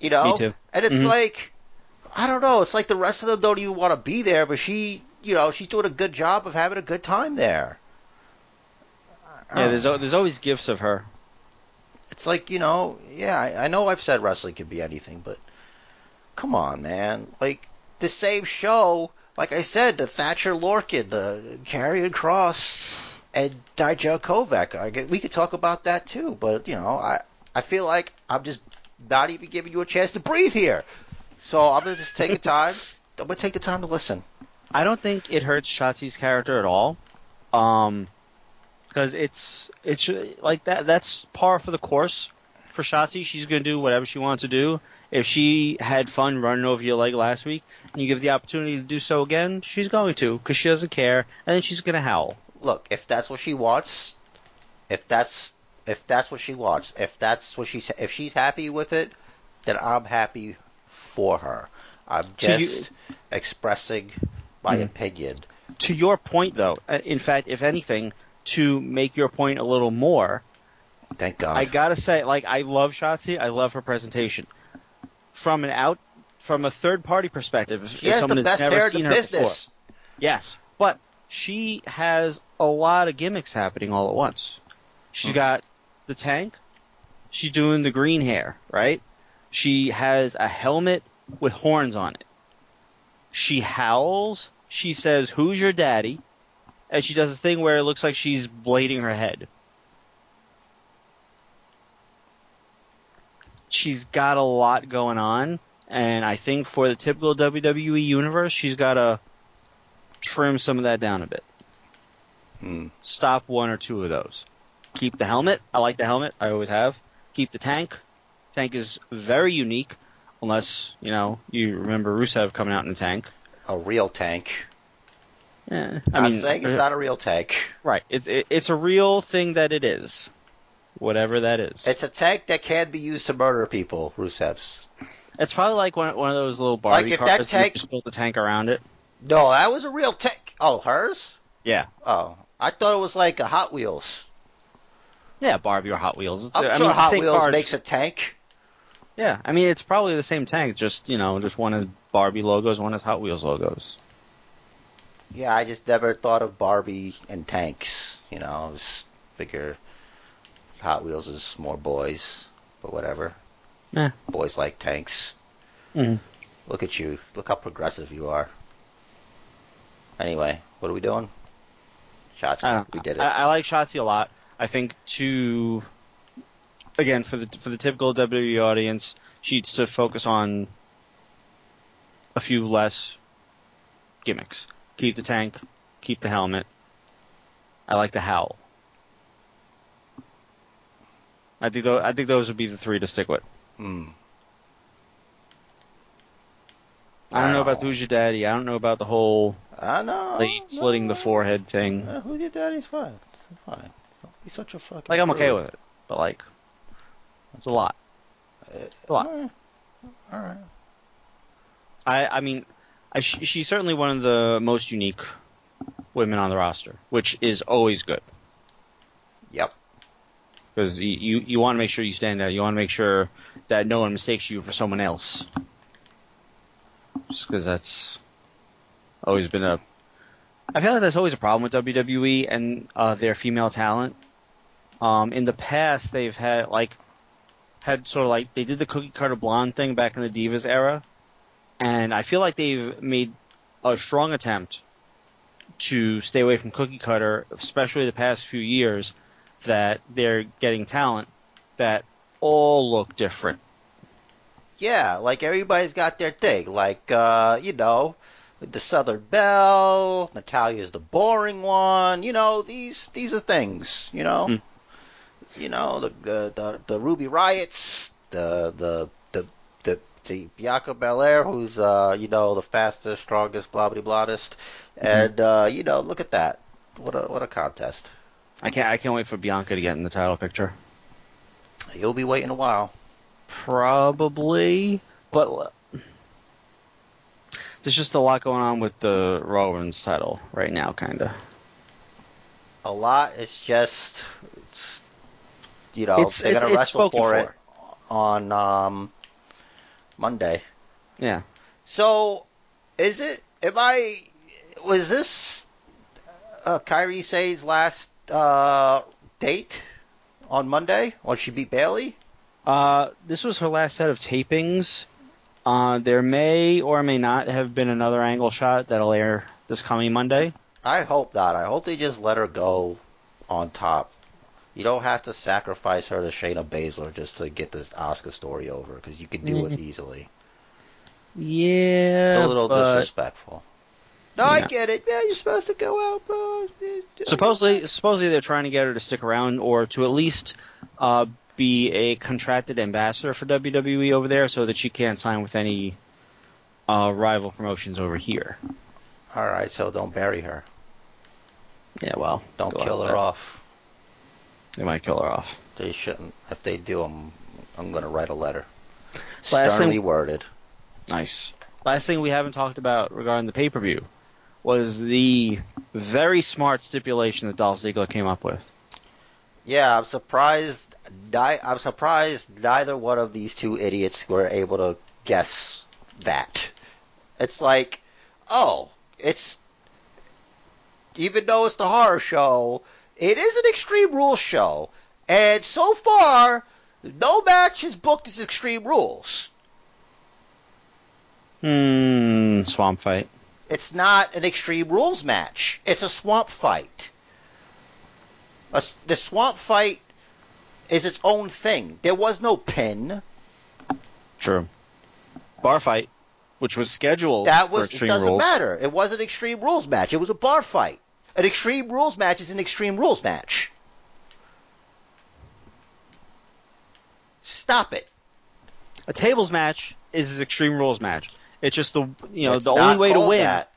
You know? Me too. And it's Mhm. like, I don't know. It's like the rest of them don't even want to be there, but she, you know, she's doing a good job of having a good time there. Yeah, there's there's always gifts of her. It's like, you know, yeah, I, I know I've said wrestling could be anything, but come on, man. Like, the same show, like I said, the Thatcher Lorcan, the Karrion Kross, and Dijakovic. I get, we could talk about that too, but, you know, I, I feel like I'm just not even giving you a chance to breathe here. So I'm going to just take the time. *laughs* I'm going to take the time to listen. I don't think it hurts Shotzi's character at all. Um, because it's it's like that. That's par for the course for Shotzi. She's gonna do whatever she wants to do. If she had fun running over your leg last week, and you give the opportunity to do so again, she's going to because she doesn't care, and then she's gonna howl. look, if that's what she wants, if that's if that's what she wants, if that's what she's if she's happy with it, then I'm happy for her. I'm To you- just expressing my Mhm. opinion. To your point, though, uh, in fact, if anything, to make your point a little more, Thank God. I gotta say, like, I love Shotzi. I love her presentation. From an out, from a third party perspective, if, she if has someone the has best never hair in seen the her business. before, yes, but she has a lot of gimmicks happening all at once. She's Hmm. got the tank. She's doing the green hair, right? She has a helmet with horns on it. She howls. She says, "Who's your daddy?" And she does a thing where it looks like she's blading her head. She's got a lot going on, and I think for the typical WWE universe, she's got to trim some of that down a bit. Hmm. Stop one or two of those. Keep the helmet. I like the helmet. I always have. Keep the tank. Tank is very unique, unless you know you remember Rusev coming out in a tank. A real tank. Eh, I I'm mean, saying it's uh, not a real tank. right. It's it, it's a real thing that it is, whatever that is. It's a tank that can be used to murder people. Rusev's. It's probably like one one of those little Barbie Like if cars. that you tank- just build the tank around it. No, that was a real tank. Oh, hers? Yeah. Oh, I thought it was like a Hot Wheels. Yeah, Barbie or Hot Wheels. It's, I'm I sure mean, Hot Wheels cars. makes a tank. Yeah, I mean it's probably the same tank, just you know, just one has Barbie logos, one has Hot Wheels logos. Yeah, I just never thought of Barbie and tanks. You know, I was figure Hot Wheels is more boys, but whatever. Eh. Boys like tanks. Mhm. Look at you. Look how progressive you are. Anyway, what are we doing? Shots. I don't. We did it. I, I like Shotzi a lot. I think to again for the for the typical WWE audience, she needs to focus on a few less gimmicks. Keep the tank, keep the helmet. I like the howl. I think tho- I think those would be the three to stick with. Hmm. I don't know about Wow. who's your daddy. I don't know about the whole I know. slitting the forehead thing. Uh, who's your daddy's fine. It's fine. He's such a fucking. Like I'm okay with it, but like it's a lot. Uh, a lot. alright. All right. I I mean, I, she, she's certainly one of the most unique women on the roster, which is always good Yep. Because you you, want to make sure you stand out. You want to make sure that no one mistakes you for someone else. Just because that's always been a. I feel like that's always a problem with WWE and uh, their female talent. Um, in the past, they've had like had sort of like they did the cookie cutter blonde thing back in the Divas era, and I feel like they've made a strong attempt to stay away from cookie cutter, especially the past few years. That they're getting talent that all look different. Yeah, like everybody's got their thing. Like, uh, you know, the Southern Belle, Natalya's the boring one. You know, these these are things. You know, Hmm. you know, the the the, the Ruby Riotts, the the the the, the Bianca Belair, who's uh, you know, the fastest, strongest, blah blah blahdest, and uh, you know, look at that. What a what a contest. I can't I can't wait for Bianca to get in the title picture. You'll be waiting a while. Probably, but there's just a lot going on with the Raw Women's title right now, kind of. A lot. It's just, it's, you know, It's- they're it's- gonna wrestle for for. it on um, Monday. Yeah. So, is it? Am I? Was this uh, Kairi Sane's last uh, date on Monday when she beat Bayley? Uh, this was her last set of tapings. Uh, there may or may not have been another angle shot that'll air this coming Monday. I hope not. I hope they just let her go on top. You don't have to sacrifice her to Shayna Baszler just to get this Asuka story over because you can do it *laughs* easily. Yeah, It's a little but disrespectful. No, I get it. Yeah, you're supposed to go out, but supposedly, supposedly they're trying to get her to stick around or to at least uh, be a contracted ambassador for WWE over there, so that she can't sign with any uh, rival promotions over here. All right, so don't bury her. Yeah, well, Don't kill her there. off. They might kill her off. They shouldn't. If they do, I'm I'm gonna write a letter. Last Sternly thing- worded. Nice. Last thing we haven't talked about regarding the pay per view was the very smart stipulation that Dolph Ziggler came up with. Yeah, I'm surprised. Ni- I'm surprised neither one of these two idiots were able to guess that. It's like, oh, it's even though it's the horror show, it is an Extreme Rules show, and so far, no match is booked as Extreme Rules. Hmm, swamp fight. It's not an Extreme Rules match. It's a swamp fight. A s the swamp fight is its own thing. There was no pin. True. Bar fight, which was scheduled That for was. It Extreme doesn't Rules. matter. It was an Extreme Rules match. It was a bar fight. An Extreme Rules match is an Extreme Rules match. Stop it. A tables match is an Extreme Rules match. It's just the you know It's the only way to win. that.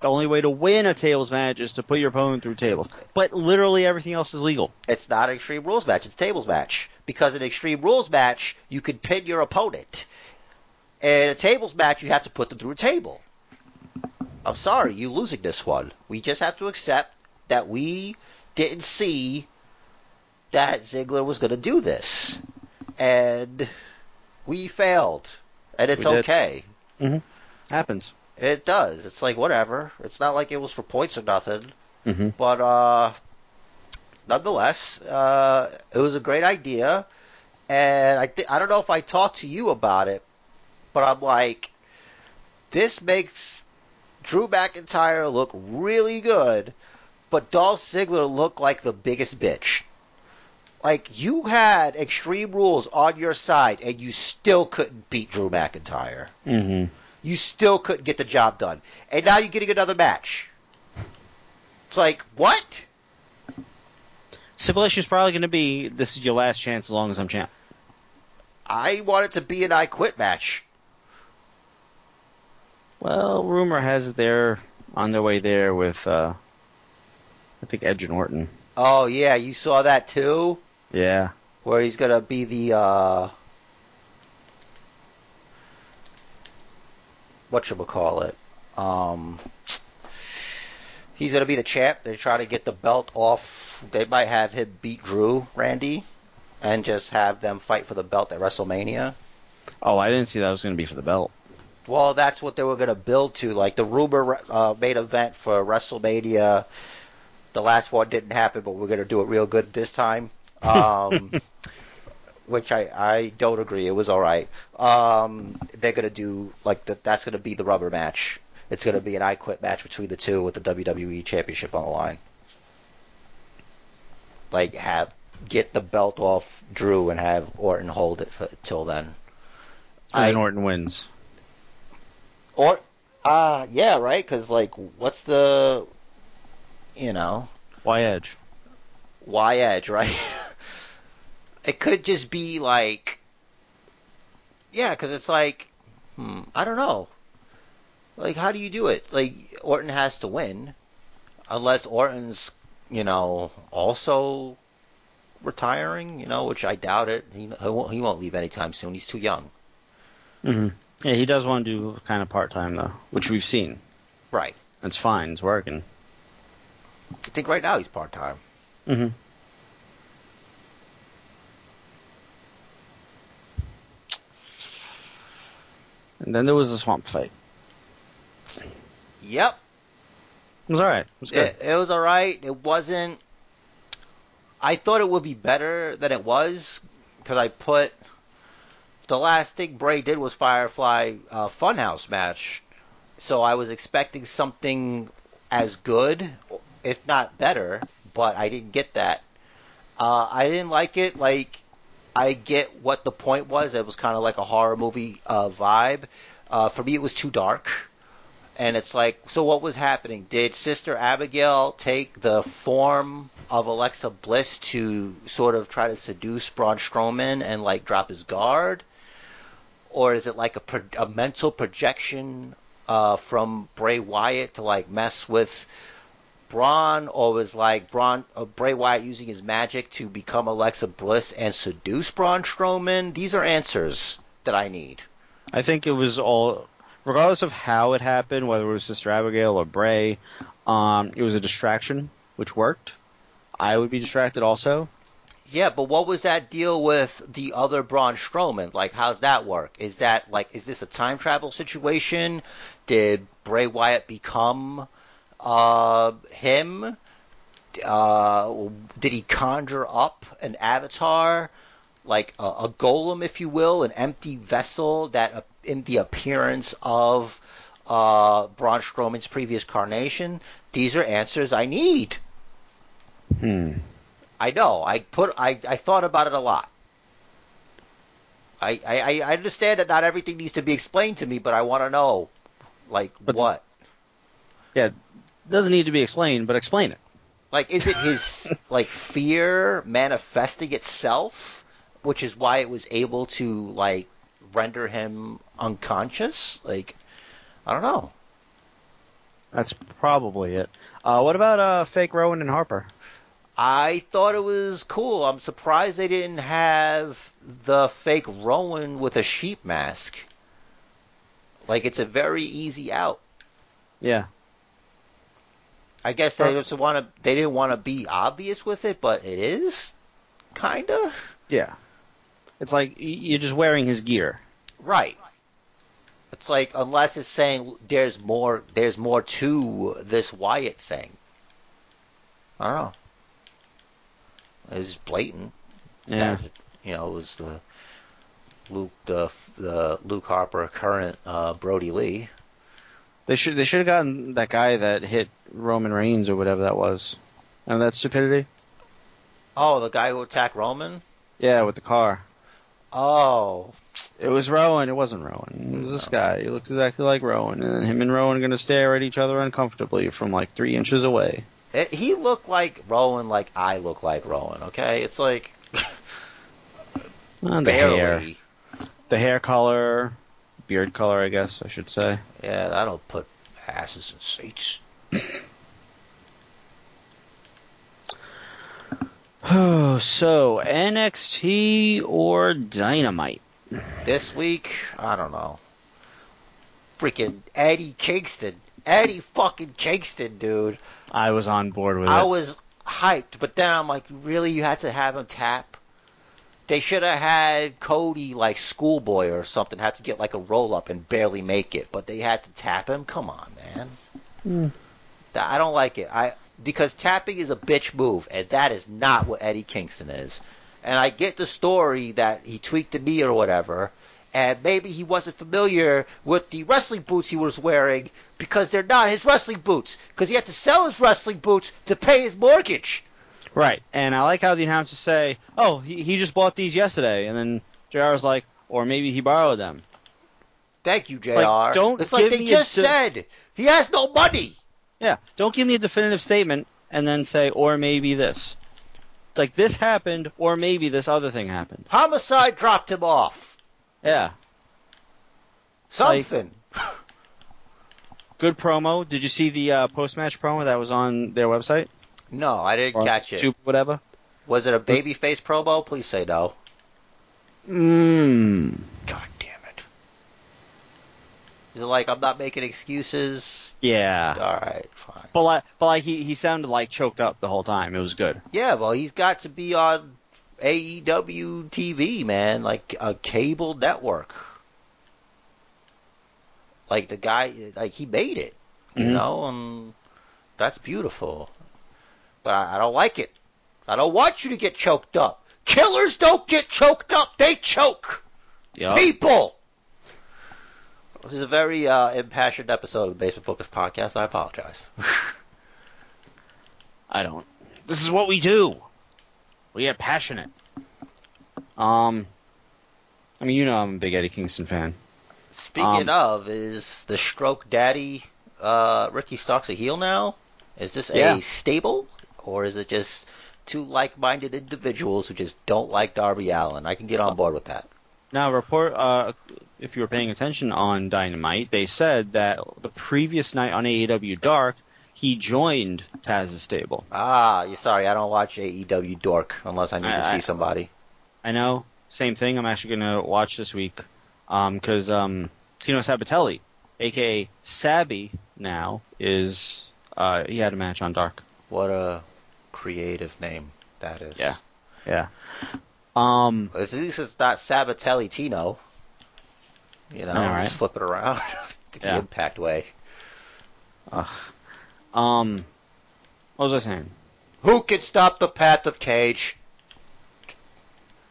The only way to win a tables match is to put your opponent through tables. But literally everything else is legal. It's not an Extreme Rules match. It's a tables match. Because in an Extreme Rules match, you can pin your opponent. In a tables match, you have to put them through a table. I'm sorry, you losing this one. We just have to accept that we didn't see that Ziggler was going to do this. And we failed. And it's We okay. Mm-hmm. Happens. It does. It's like, whatever. It's not like it was for points or nothing. Mm-hmm. But uh, nonetheless, uh, it was a great idea, and I th- I don't know if I talked to you about it, but I'm like, this makes Drew McIntyre look really good, but Dolph Ziggler look like the biggest bitch. Like you had Extreme Rules on your side, and you still couldn't beat Drew McIntyre. Mm-hmm. You still couldn't get the job done, and now you're getting another match. It's like what? Stipulation is probably going to be this is your last chance as long as I'm champ. I want it to be an I quit match. Well, rumor has it they're on their way there with, uh, I think Edge and Orton. Oh yeah, you saw that too, Yeah. where he's gonna be the uh, what you call it? Um, he's gonna be the champ. They try to get the belt off. They might have him beat Drew, Randy, and just have them fight for the belt at WrestleMania. Oh, I didn't see that was going to be for the belt. Well, that's what they were going to build to. Like the rumor uh, main event for WrestleMania, the last one didn't happen, but we're going to do it real good this time. Um, *laughs* which I, I don't agree. It was all right. Um, they're going to do like the, that's going to be the rubber match. It's going to be an I Quit match between the two with the WWE Championship on the line. Like have get the belt off Drew and have Orton hold it for, till then. And then I- Orton wins. Or, uh, yeah, right? Because, like, what's the, you know, Why Edge? why Edge, right? *laughs* It could just be like, yeah, because it's like, hmm, I don't know. Like, how do you do it? Like, Orton has to win, unless Orton's, you know, also retiring, you know, which I doubt it. He, he won't, he won't leave anytime soon. He's too young. hmm Yeah, he does want to do kind of part time though, which we've seen. Right. It's fine. It's working. I think right now he's part time. hmm And then there was a swamp fight. Yep. It was all right. It was good. It, it was all right. It wasn't. I thought it would be better than it was because I put the last thing Bray did was Firefly uh, Funhouse match, so I was expecting something as good, if not better, but I didn't get that. Uh, I didn't like it. Like I get what the point was. It was kind of like a horror movie uh, vibe. Uh, for me, it was too dark and it's like, so what was happening? Did Sister Abigail take the form of Alexa Bliss to sort of try to seduce Braun Strowman and like drop his guard, or is it like a, a mental projection uh, from Bray Wyatt to like mess with Braun, or was like Braun uh, Bray Wyatt using his magic to become Alexa Bliss and seduce Braun Strowman? These are answers that I need. I think it was all, regardless of how it happened, whether it was Sister Abigail or Bray, um, it was a distraction, which worked. I would be distracted also. Yeah, but what was that deal with the other Braun Strowman? Like, how's that work? Is that like, is this a time travel situation? Did Bray Wyatt become uh, him? Uh, did he conjure up an avatar, like a, a golem, if you will, an empty vessel that, uh, in the appearance of uh, Braun Strowman's previous carnation? These are answers I need. Hmm. I know. I put. I, I thought about it a lot. I, I I understand that not everything needs to be explained to me, but I want to know, like what? Yeah, doesn't need to be explained, but explain it. Like, is it his *laughs* like fear manifesting itself, which is why it was able to like render him unconscious? Like, I don't know. That's probably it. Uh, what about uh, fake Rowan and Harper? I thought it was cool. I'm surprised they didn't have the fake Rowan with a sheep mask. Like it's a very easy out. Yeah. I guess they just want to. They didn't want to be obvious with it, but it is, kinda. Yeah. It's like you're just wearing his gear. Right. It's like unless it's saying there's more. There's more to this Wyatt thing. I don't know. It's blatant. Yeah. that, you know, it was the Luke the the Luke Harper current uh, Brodie Lee. They should they should have gotten that guy that hit Roman Reigns or whatever that was. And that stupidity? Oh, the guy who attacked Roman. Yeah, with the car. Oh, It was Rowan. It wasn't Rowan. It was this oh. guy. He looks exactly like Rowan, and him and Rowan are gonna stare at each other uncomfortably from like three inches away. it, he looked like Rowan, like I look like Rowan. Okay, it's like *laughs* ah, the barely. hair, the hair color, beard color, I guess I should say. Yeah, I don't put asses in seats. Oh, *sighs* so NXT or Dynamite? This week, I don't know. Freaking Eddie Kingston. Eddie fucking Kingston, dude. I was on board with I it. was hyped, but then I'm like, really? You had to have him tap? They should have had Cody like schoolboy or something, had to get like a roll up and barely make it, but they had to tap him. Come on, man. Hmm. Th- I don't like it. I because tapping is a bitch move, and that is not what Eddie Kingston is. And I get the story that he tweaked the knee or whatever, and maybe he wasn't familiar with the wrestling boots he was wearing because they're not his wrestling boots, because he had to sell his wrestling boots to pay his mortgage. Right, and I like how the announcers say, "Oh, he, he just bought these yesterday," and then Jr. was like, "Or maybe he borrowed them." Thank you, Jr. Like, don't it's like they just de- said he has no money. Yeah, don't give me a definitive statement and then say, "Or maybe this." like this happened, or maybe this other thing happened. Homicide dropped him off. Yeah, Something. *laughs* good promo. Did you see the uh, post match promo that was on their website? No, I didn't catch it. Whatever. Was it a babyface promo? Please say no. Mmm. God damn it. Is it like I'm not making excuses? Yeah. All right, fine. But like, but like he, he sounded like choked up the whole time. It was good. Yeah, well, he's got to be on AEW TV, man, like a cable network. Like the guy, like he made it, you Mhm. know, and that's beautiful. But I, don't like it. I don't want you to get choked up. Killers don't get choked up; they choke Yeah. people. This is a very uh, impassioned episode of the Basement Focus podcast. I apologize. I don't. This is what we do. We get passionate. Um, I mean, you know, I'm a big Eddie Kingston fan. Speaking Um, of, is the stroke daddy uh, Ricky Starks a heel now? Is this Yeah. a stable, or is it just two like-minded individuals who just don't like Darby Allen? I can get on board with that. Now, report. Uh, if you were paying attention on Dynamite, they said that the previous night on AEW Dark, he joined Taz's stable. Ah, you sorry, I don't watch AEW Dork unless I need to see I- somebody. I know. Same thing. I'm actually going to watch this week because um, Tino Sabbatelli, aka Sabby, now is uh, he had a match on Dark. What a creative name that is. Yeah. Yeah. Um. At least it's not Sabbatelli Tino. You know, All right. just flip it around *laughs* the Yeah. Impact way. ugh. Um. What was I saying? Who can stop the path of Cage?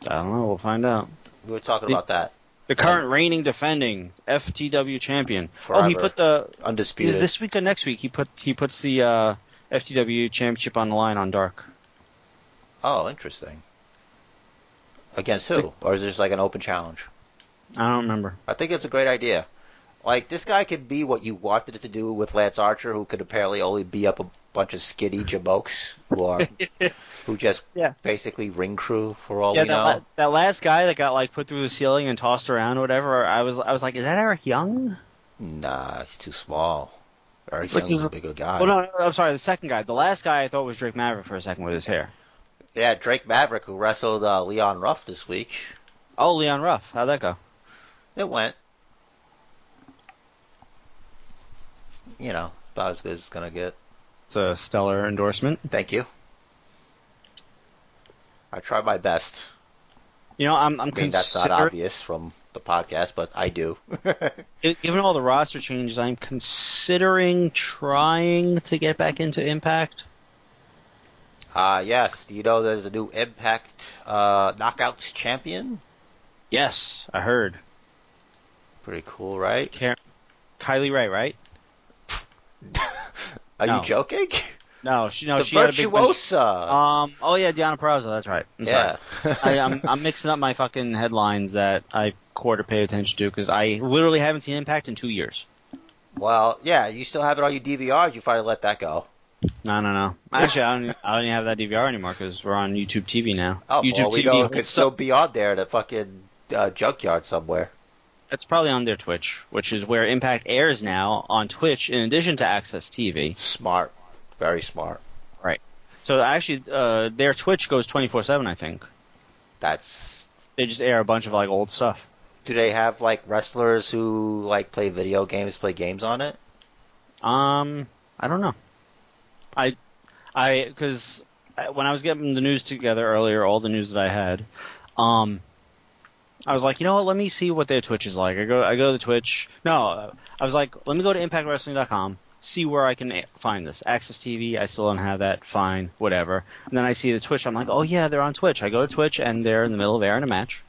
I don't know. We'll find out. We were talking The- about that. The current reigning defending FTW champion. Oh, he put the Undisputed. this week or next week. He put he puts the uh, FTW championship on the line on Dark. Oh, interesting. Against who? Or is this like an open challenge? I don't remember. I think it's a great idea. Like this guy could be what you wanted it to do with Lance Archer, who could apparently only be up a bunch of skinny jabokes who are *laughs* who just Yeah. basically ring crew for all yeah, we that, know. la- that last guy that got like put through the ceiling and tossed around or whatever. I was I was like, is that Eric Young? Nah, he's too small. It's like Young's a he's- bigger guy. Oh no, no, I'm sorry. The second guy. The last guy I thought was Drake Maverick for a second with his hair. Yeah, Drake Maverick, who wrestled uh, Leon Ruff this week. Oh, Leon Ruff. How'd that go? It went. You know, about as good as it's gonna get. It's a stellar endorsement. Thank you. I try my best. You know, I'm I'm I mean, that's not obvious from the podcast, but I do. *laughs* given all the roster changes, I'm considering trying to get back into Impact. uh, yes. Do you know there's a new Impact uh, Knockouts champion? Yes, I heard. Pretty cool, right? Car- Kylie Rae, right? *laughs* Are No. you joking? No, she no, the she had a big Virtuosa. Um. Oh yeah, Deonna Purrazzo. That's right. I'm yeah. I, I'm I'm mixing up my fucking headlines that I quarter pay attention to because I literally haven't seen Impact in two years. well, yeah. You still have it on your DVR. You finally let that go. No, no, no. Actually, I don't. I don't even have that DVR anymore because we're on YouTube TV now. Oh, YouTube well, we TV. could still up. be on there at a fucking uh, junkyard somewhere. It's probably on their Twitch, which is where Impact airs now on Twitch in addition to AXS TV. Smart. Very smart. Right. So actually, uh, their Twitch goes 24/7. I think That's. they just air a bunch of like old stuff. Do they have like wrestlers who like play video games, play games on it? Um, I don't know. I, I, because when I was getting the news together earlier, all the news that I had, um, I was like, you know what? Let me see what their Twitch is like. I go, I go to the Twitch. No, I was like, let me go to ImpactWrestling.com, see where I can find this. AXS TV, I still don't have that. Fine, whatever. And then I see the Twitch. I'm like, oh yeah, they're on Twitch. I go to Twitch, and they're in the middle of airing a match.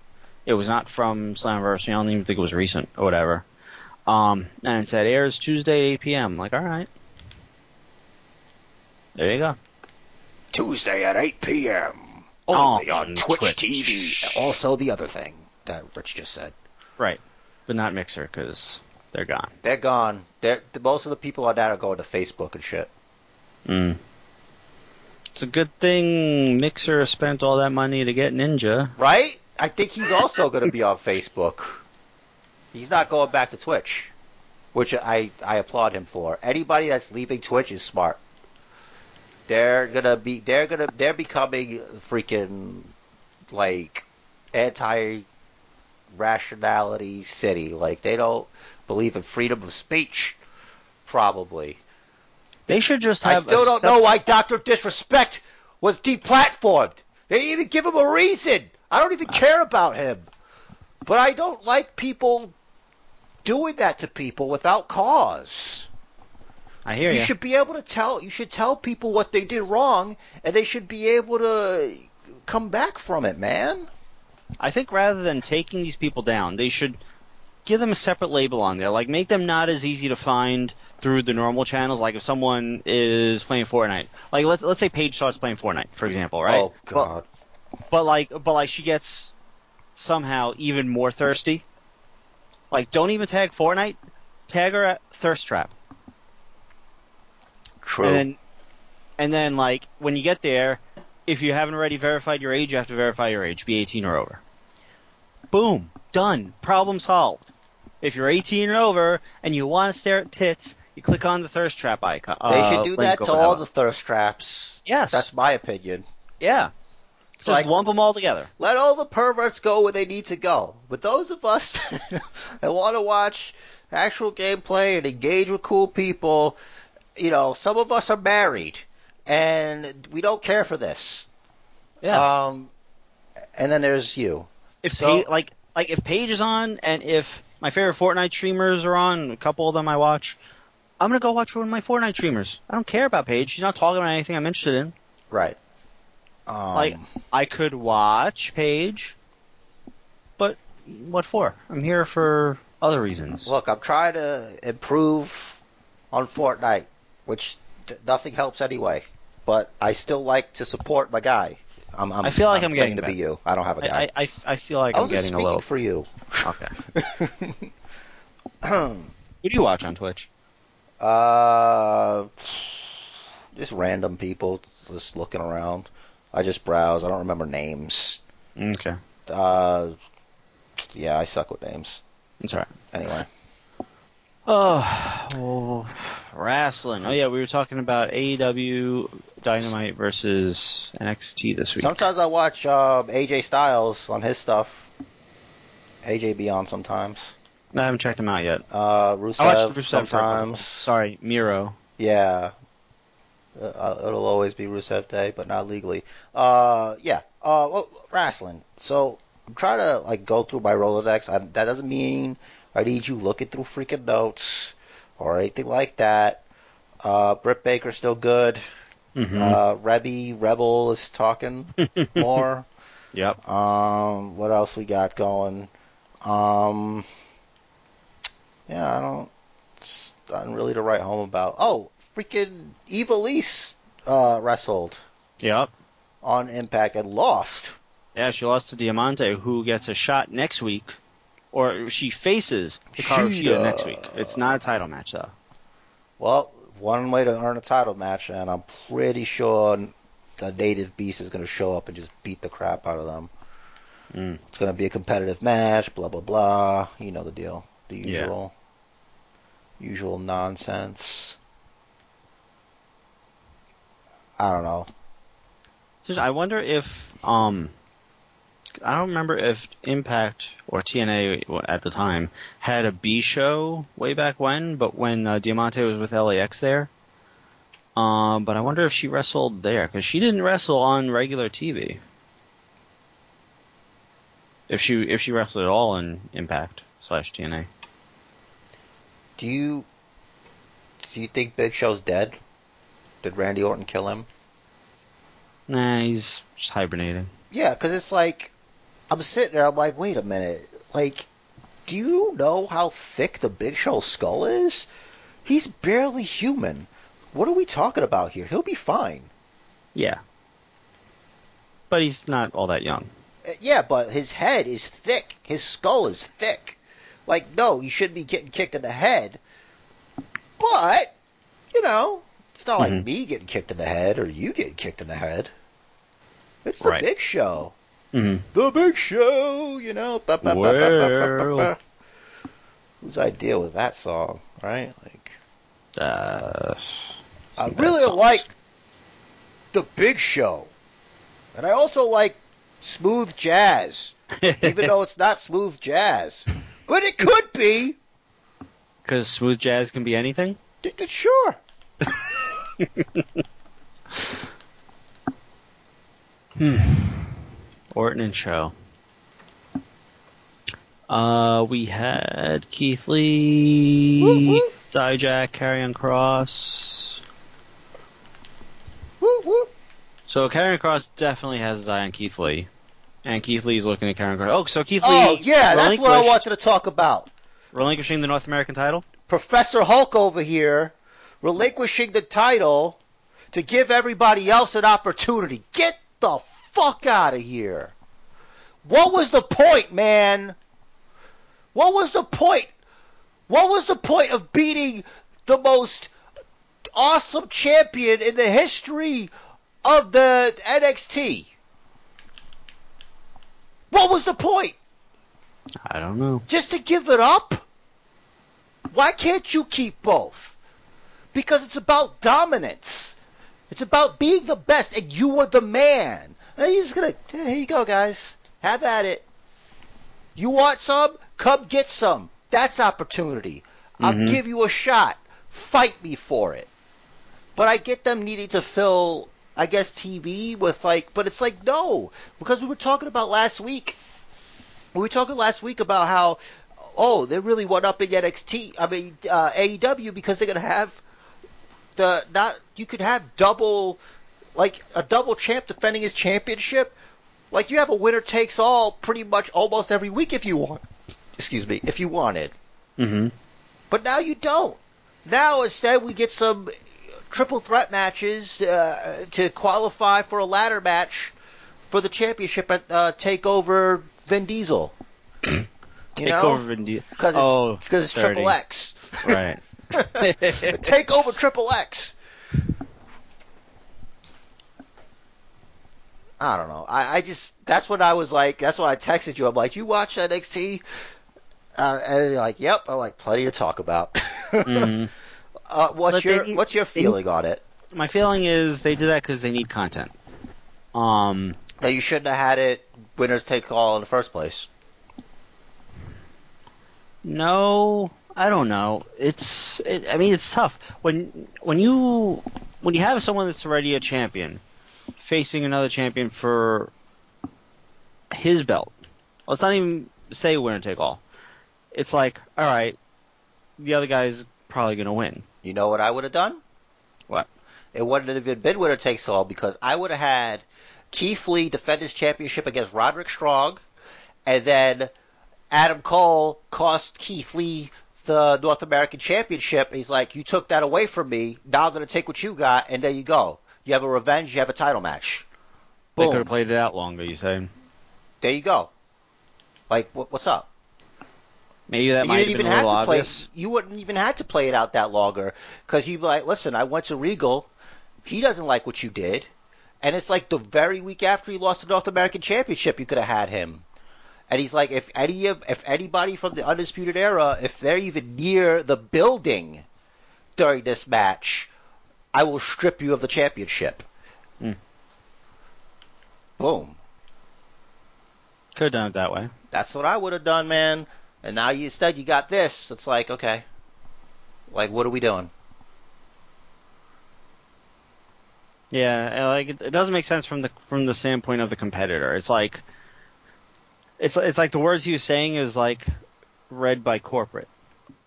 It was not from Slammiversary. I don't even think it was recent or whatever. Um, and it said airs Tuesday 8 p.m. Like, all right. There you go. Tuesday at 8 p.m. Only on on Twitch, Twitch. TV. Also, the other thing that Rich just said. Right. But not Mixer because they're gone. They're gone. They're, most of the people on that are going to Facebook and shit. Mm. It's a good thing Mixer spent all that money to get Ninja. Right? I think he's also going to be on Facebook. He's not going back to Twitch, which I, I applaud him for. Anybody that's leaving Twitch is smart. They're gonna be they're gonna they're becoming freaking like anti rationality city. Like they don't believe in freedom of speech. Probably. They should just I have. still a don't know why Doctor Disrespect was deplatformed. They didn't even give him a reason. I don't even care about him. But I don't like people doing that to people without cause. I hear You you. should be able to tell you should tell people what they did wrong and they should be able to come back from it, man. I think rather than taking these people down, they should give them a separate label on there. Like make them not as easy to find through the normal channels. Like if someone is playing Fortnite, like let's let's say Paige starts playing Fortnite, for example, right? Oh god. But, but like but like she gets somehow even more thirsty. Like don't even tag Fortnite, tag her at Thirst Trap. True. And then, and then like when you get there, if you haven't already verified your age, you have to verify your age. Be 18 or over. Boom, done. Problem solved. If you're 18 and over and you want to stare at tits, you click on the thirst trap icon. they uh, should do that to all the thirst traps. Yes. That's my opinion. yeah. Just like- lump them all together. Let all the perverts go where they need to go. But those of us *laughs* that want to watch actual gameplay and engage with cool people, you know, some of us are married and we don't care for this. Yeah. Um, and then there's you. if so- like like if Paige is on and if my favorite Fortnite streamers are on, a couple of them I watch, I'm gonna go watch one of my Fortnite streamers. I don't care about Paige. She's not talking about anything I'm interested in. Right. Um, Like I could watch Paige, but what for? I'm here for other reasons. look, I'm trying to improve on Fortnite, which d- nothing helps anyway. But I still like to support my guy. I'm, I'm, I feel like I'm getting getting to be you. I don't have a guy. I, I, I feel like I I'm just getting a little. for you. Okay. *laughs* Who do you watch on Twitch? uh, just random people just looking around. I just browse. I don't remember names. Okay, Uh, yeah, I suck with names. that's all right. Anyway, Oh, well, wrestling. Oh yeah, we were talking about AEW Dynamite versus NXT this week. sometimes I watch um, AJ Styles on his stuff. AJ be on sometimes. I haven't checked him out yet. Uh, I Rusev, watched Rusev for a sometimes. Sorry, Miro. Yeah. Uh, it'll always be Rusev Day, but not legally. Uh, yeah. Uh, well, wrestling. So I'm trying to like go through my Rolodex. I, that doesn't mean I need you looking through freaking notes or anything like that. Uh, Britt Baker's still good. Mm-hmm. Uh, Rebby Rebel is talking *laughs* more. yep. Um, what else we got going? Um, yeah, I don't. It's nothing really to write home about. Oh, freaking Ivelisse uh, wrestled Yep. on Impact and lost. Yeah, she lost to Diamante, who gets a shot next week, or she faces Hikaru Shida next week. It's not a title match though. Well, one way to earn a title match, and I'm pretty sure the Native Beast is going to show up and just beat the crap out of them. Mm. It's going to be a competitive match, blah blah blah. You know the deal, the Yeah. usual, usual nonsense. I don't know. I wonder if um, I don't remember if Impact or TNA at the time had a B show way back when, but when uh, Diamante was with LAX there. Um, but I wonder if she wrestled there because she didn't wrestle on regular TV. If she if she wrestled at all in Impact slash TNA. Do you do you think Big Show's dead? Did Randy Orton kill him? Nah, he's just hibernating. Yeah, because it's like I'm sitting there. I'm like, wait a minute. Like, do you know how thick the Big Show's skull is? He's barely human. What are we talking about here? He'll be fine. Yeah. But he's not all that young. Uh, Yeah, but his head is thick. His skull is thick. Like, no, he shouldn't be getting kicked in the head. But, you know, It's not like Mhm. me getting kicked in the head or you getting kicked in the head. It's the Right. big show. Mm-hmm. The big show, you know. Ba, ba, ba, ba, ba, ba, ba, Well. ba. Whose idea was that song, right? Like, Uh, I really like the big show, and I also like smooth jazz, *laughs* even though it's not smooth jazz, but it could be. because smooth jazz can be anything. D- d- Sure. *laughs* Orton and Show. Uh, we had Keith Lee, Woo, woo. Dijak, Karrion Kross. So Karrion Kross definitely has his eye on Keith Lee, and Keith Lee is looking at Karrion Kross. Oh, so Keith Lee. Oh yeah, that's what I wanted to talk about. Relinquishing the North American title. Professor Hulk over here relinquishing the title to give everybody else an opportunity. Get the fuck out of here. What was the point, man? What was the point? What was the point of beating the most awesome champion in the history of the NXT? What was the point? I don't know. just to give it up? Why can't you keep both? Because it's about dominance. It's about being the best, and you are the man. He's gonna. Here you go, guys. Have at it. You want some? Come get some. That's opportunity. I'll Mhm. give you a shot. Fight me for it. But I get them needing to fill, I guess, TV with like. But it's like no, because we were talking about last week. We were talking last week about how, oh, they really went up in NXT. I mean uh, AEW because they're gonna have the not. You could have double, like a double champ defending his championship. Like you have a winner takes all pretty much almost every week if you want. Excuse me, if you wanted. Mm-hmm. But now you don't. Now instead we get some triple threat matches uh, to qualify for a ladder match for the championship at uh, Takeover Vin Diesel. *clears throat* You Take know, over Vin Diesel. because it's, Oh, it's, triple X. *laughs* Right. *laughs* Take over Triple X. I don't know. I, I just that's what I was like. That's why I texted you. I'm like, you watch NXT? Uh, and you're like, yep. I'm like, plenty to talk about. *laughs* Mhm. uh, what's But your need- what's your they- feeling on it? My feeling is they do that because they need content. Um, That you shouldn't have had it winners take all in the first place. No, I don't know. It's, it, I mean, it's tough when when you when you have someone that's already a champion facing another champion for his belt. Let's not even say winner take all. It's like, all right, the other guy's probably gonna win. You know what I would have done? What? It wouldn't have even been winner takes all because I would have had Keith Lee defend his championship against Roderick Strong, and then Adam Cole cost Keith Lee the North American Championship. He's like, "You took that away from me. Now I'm going to take what you got, and there you go. You have a revenge. You have a title match. They could have played it out longer. You say There you go. Like, what, what's up? maybe that you might didn't even a have to play. You wouldn't even have to play it out that longer because you'd be like, "Listen, I went to Regal. He doesn't like what you did." And it's like the very week after he lost the North American Championship, you could have had him. And he's like, if any of, if anybody from the Undisputed Era, if they're even near the building during this match, I will strip you of the championship. Hmm. Boom. Could have done it that way. That's what I would have done, man. And now you instead you got this. It's like, okay, like what are we doing? Yeah, like it, it doesn't make sense from the from the standpoint of the competitor. It's like it's it's like the words he was saying is like read by corporate.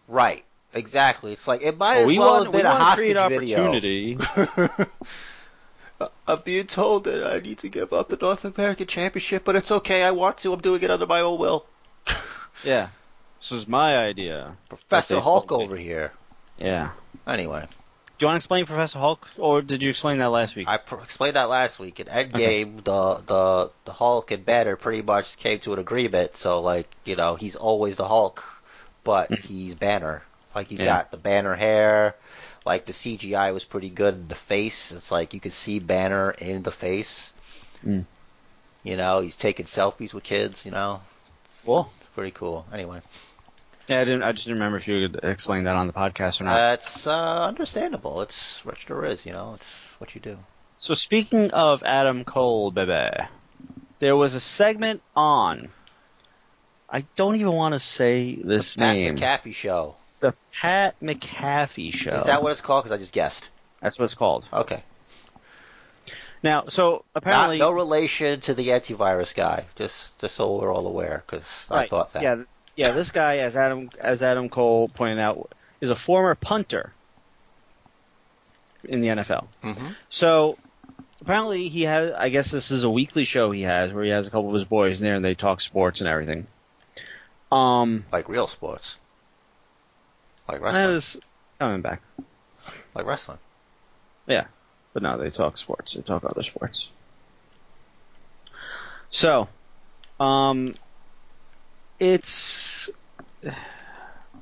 Right. Exactly. It's like it might Well, as we well want have we a hostage create video. *laughs* I'm being told that I need to give up the North American Championship, but it's okay. I want to. I'm doing it under my own will. *laughs* yeah, this is my idea. Professor Hulk over here. Yeah. Anyway, Do you want to explain Professor Hulk, or did you explain that last week? I pr- explained that last week. In Endgame, the the the Hulk and Banner pretty much came to an agreement. So like, you know, he's always the Hulk, but *laughs* he's Banner. Like he's Yeah. got the Banner hair. Like the CGI was pretty good in the face. It's like you could see Banner in the face. Mm. You know, he's taking selfies with kids. You know, Cool. pretty cool. Anyway, Yeah, I didn't. I just didn't remember if you could explain that on the podcast or not. that's uh, understandable. It's Rich Riz. You know, it's what you do. So speaking of Adam Cole, baby, there was a segment on. I don't even want to say this Pat name. McAfee show. The Pat McAfee show. Is that what it's called? Because I just guessed. That's what it's called. Okay. Now, so apparently, Not, no relation to the antivirus guy. Just just so we're all aware, because I thought that. Yeah, yeah. This guy, as Adam as Adam Cole pointed out, is a former punter in the NFL. hmm So apparently he has. I guess this is a weekly show he has where he has a couple of his boys in there and they talk sports and everything. Um, Like real sports. Like wrestling. coming back, Like wrestling. Yeah, but now they talk sports. They talk other sports. So, um, it's.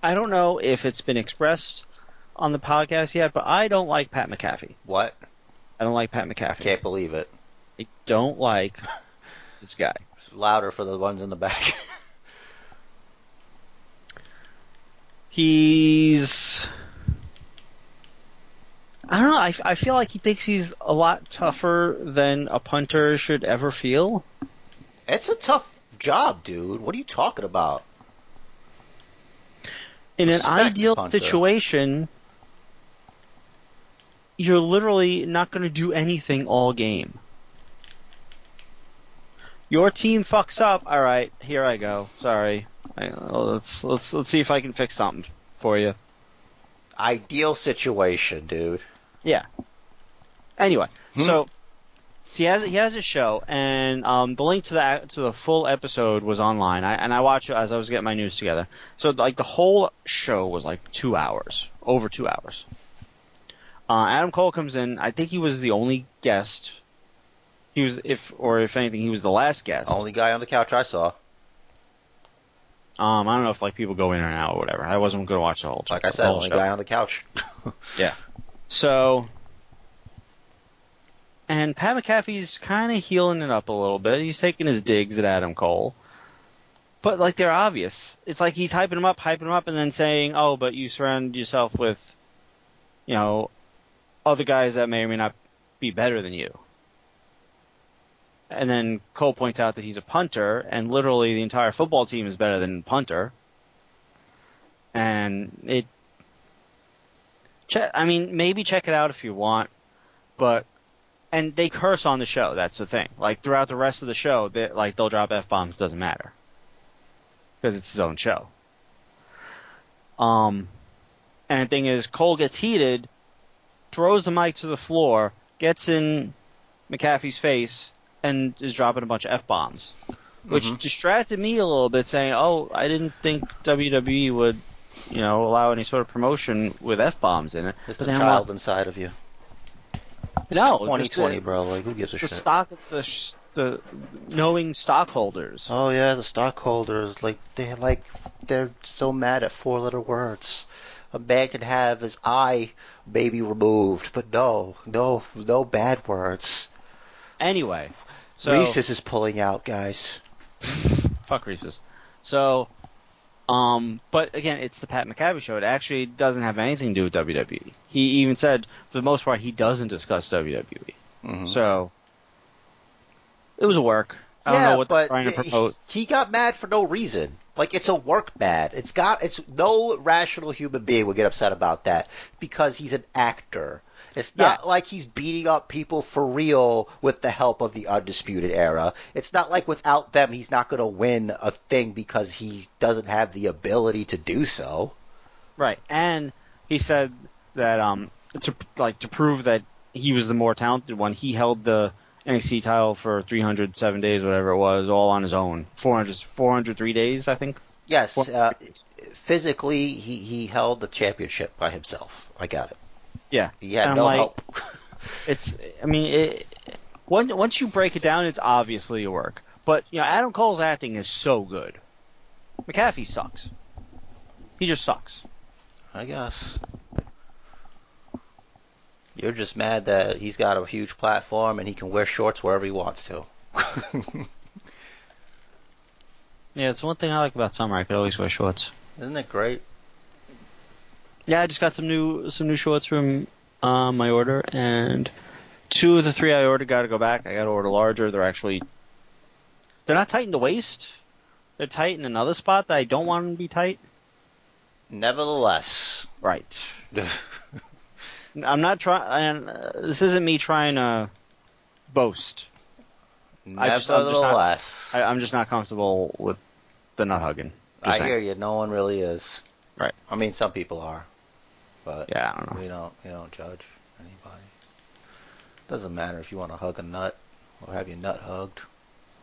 I don't know if it's been expressed on the podcast yet, but I don't like Pat McAfee. What? I don't like Pat McAfee. Can't believe it. I don't like *laughs* this guy. Louder for the ones in the back. *laughs* He's. I don't know. I, I feel like he thinks he's a lot tougher than a punter should ever feel. it's a tough job, dude. What are you talking about? In an Respect, ideal punter. situation, you're literally not going to do anything all game. Your team fucks up. All right, here I go. Sorry. Let's let's let's see if I can fix something for you. Ideal situation, dude. Yeah. Anyway, Hmm. so, so he has he has a show, and um, the link to the to the full episode was online. I, and I watched it as I was getting my news together. So like the whole show was like two hours, over two hours. Uh, Adam Cole comes in. I think he was the only guest. He was, if or if anything, he was the last guest. Only guy on the couch I saw. Um, I don't know if like people go in and out or whatever. I wasn't going to watch the whole. Like I said, only show. guy on the couch. *laughs* Yeah. So, and Pat McAfee's kind of healing it up a little bit. He's taking his digs at Adam Cole, but like they're obvious. It's like he's hyping him up, hyping him up, and then saying, "Oh, but you surround yourself with, you know, other guys that may or may not be better than you." And then Cole points out that he's a punter, and literally the entire football team is better than punter. And it Check, I mean, maybe check it out if you want, but and they curse on the show. That's the thing. Like throughout the rest of the show, they like they'll drop f bombs. Doesn't matter because it's his own show. Um, and the thing is, Cole gets heated, throws the mic to the floor, gets in McAfee's face, and is dropping a bunch of f bombs, which Mhm. distracted me a little bit, saying, "Oh, I didn't think WWE would." You know, allow any sort of promotion with f bombs in it. It's the child inside of you. It's No, 2020, just the- bro. Like, who gives a the shit? stock the the knowing stockholders. Oh yeah, the stockholders like they like they're so mad at four letter words. A man can have his eye maybe removed, but no, no, no bad words. Anyway, so Reese's is pulling out, guys. *laughs* fuck Reese's. So, um, but again, it's the Pat McAfee show. It actually doesn't have anything to do with WWE. He even said, for the most part, he doesn't discuss WWE. Mhm. So, it was a work. I don't yeah, know what they're but trying to promote. he got mad for no reason. Like it's a work mad. It's got it's no rational human being would get upset about that because he's an actor. It's not like he's beating up people for real with the help of the Undisputed Era. It's not like without them he's not going to win a thing because he doesn't have the ability to do so. Right, and he said that um to like to prove that he was the more talented one, he held the NXT title for 307 days, whatever it was, all on his own. 400, 403 days, I think. Yes, uh, physically he he held the championship by himself. I got it. Yeah, He had And no like- help. *laughs* it's. I mean, it, once once you break it down, it's obviously a work. But you know, Adam Cole's acting is so good. McAfee sucks. He just sucks. I guess. You're just mad that he's got a huge platform and he can wear shorts wherever he wants to. *laughs* Yeah, it's one thing I like about summer. I could always wear shorts. Isn't it great? Yeah, I just got some new some new shorts from uh, my order, and two of the three I ordered got to go back. I got to order larger. They're actually they're not tight in the waist. They're tight in another spot that I don't want them to be tight. Nevertheless, Right. *laughs* I'm not trying. And uh, this isn't me trying to boast. I just- I'm just not- nevertheless, I, I'm just not comfortable with the nut hugging. Just I saying. hear you. No one really is. Right. I mean, some people are, but Yeah, I don't know. we don't. We don't judge anybody. Doesn't matter if you want to hug a nut, or have your nut hugged,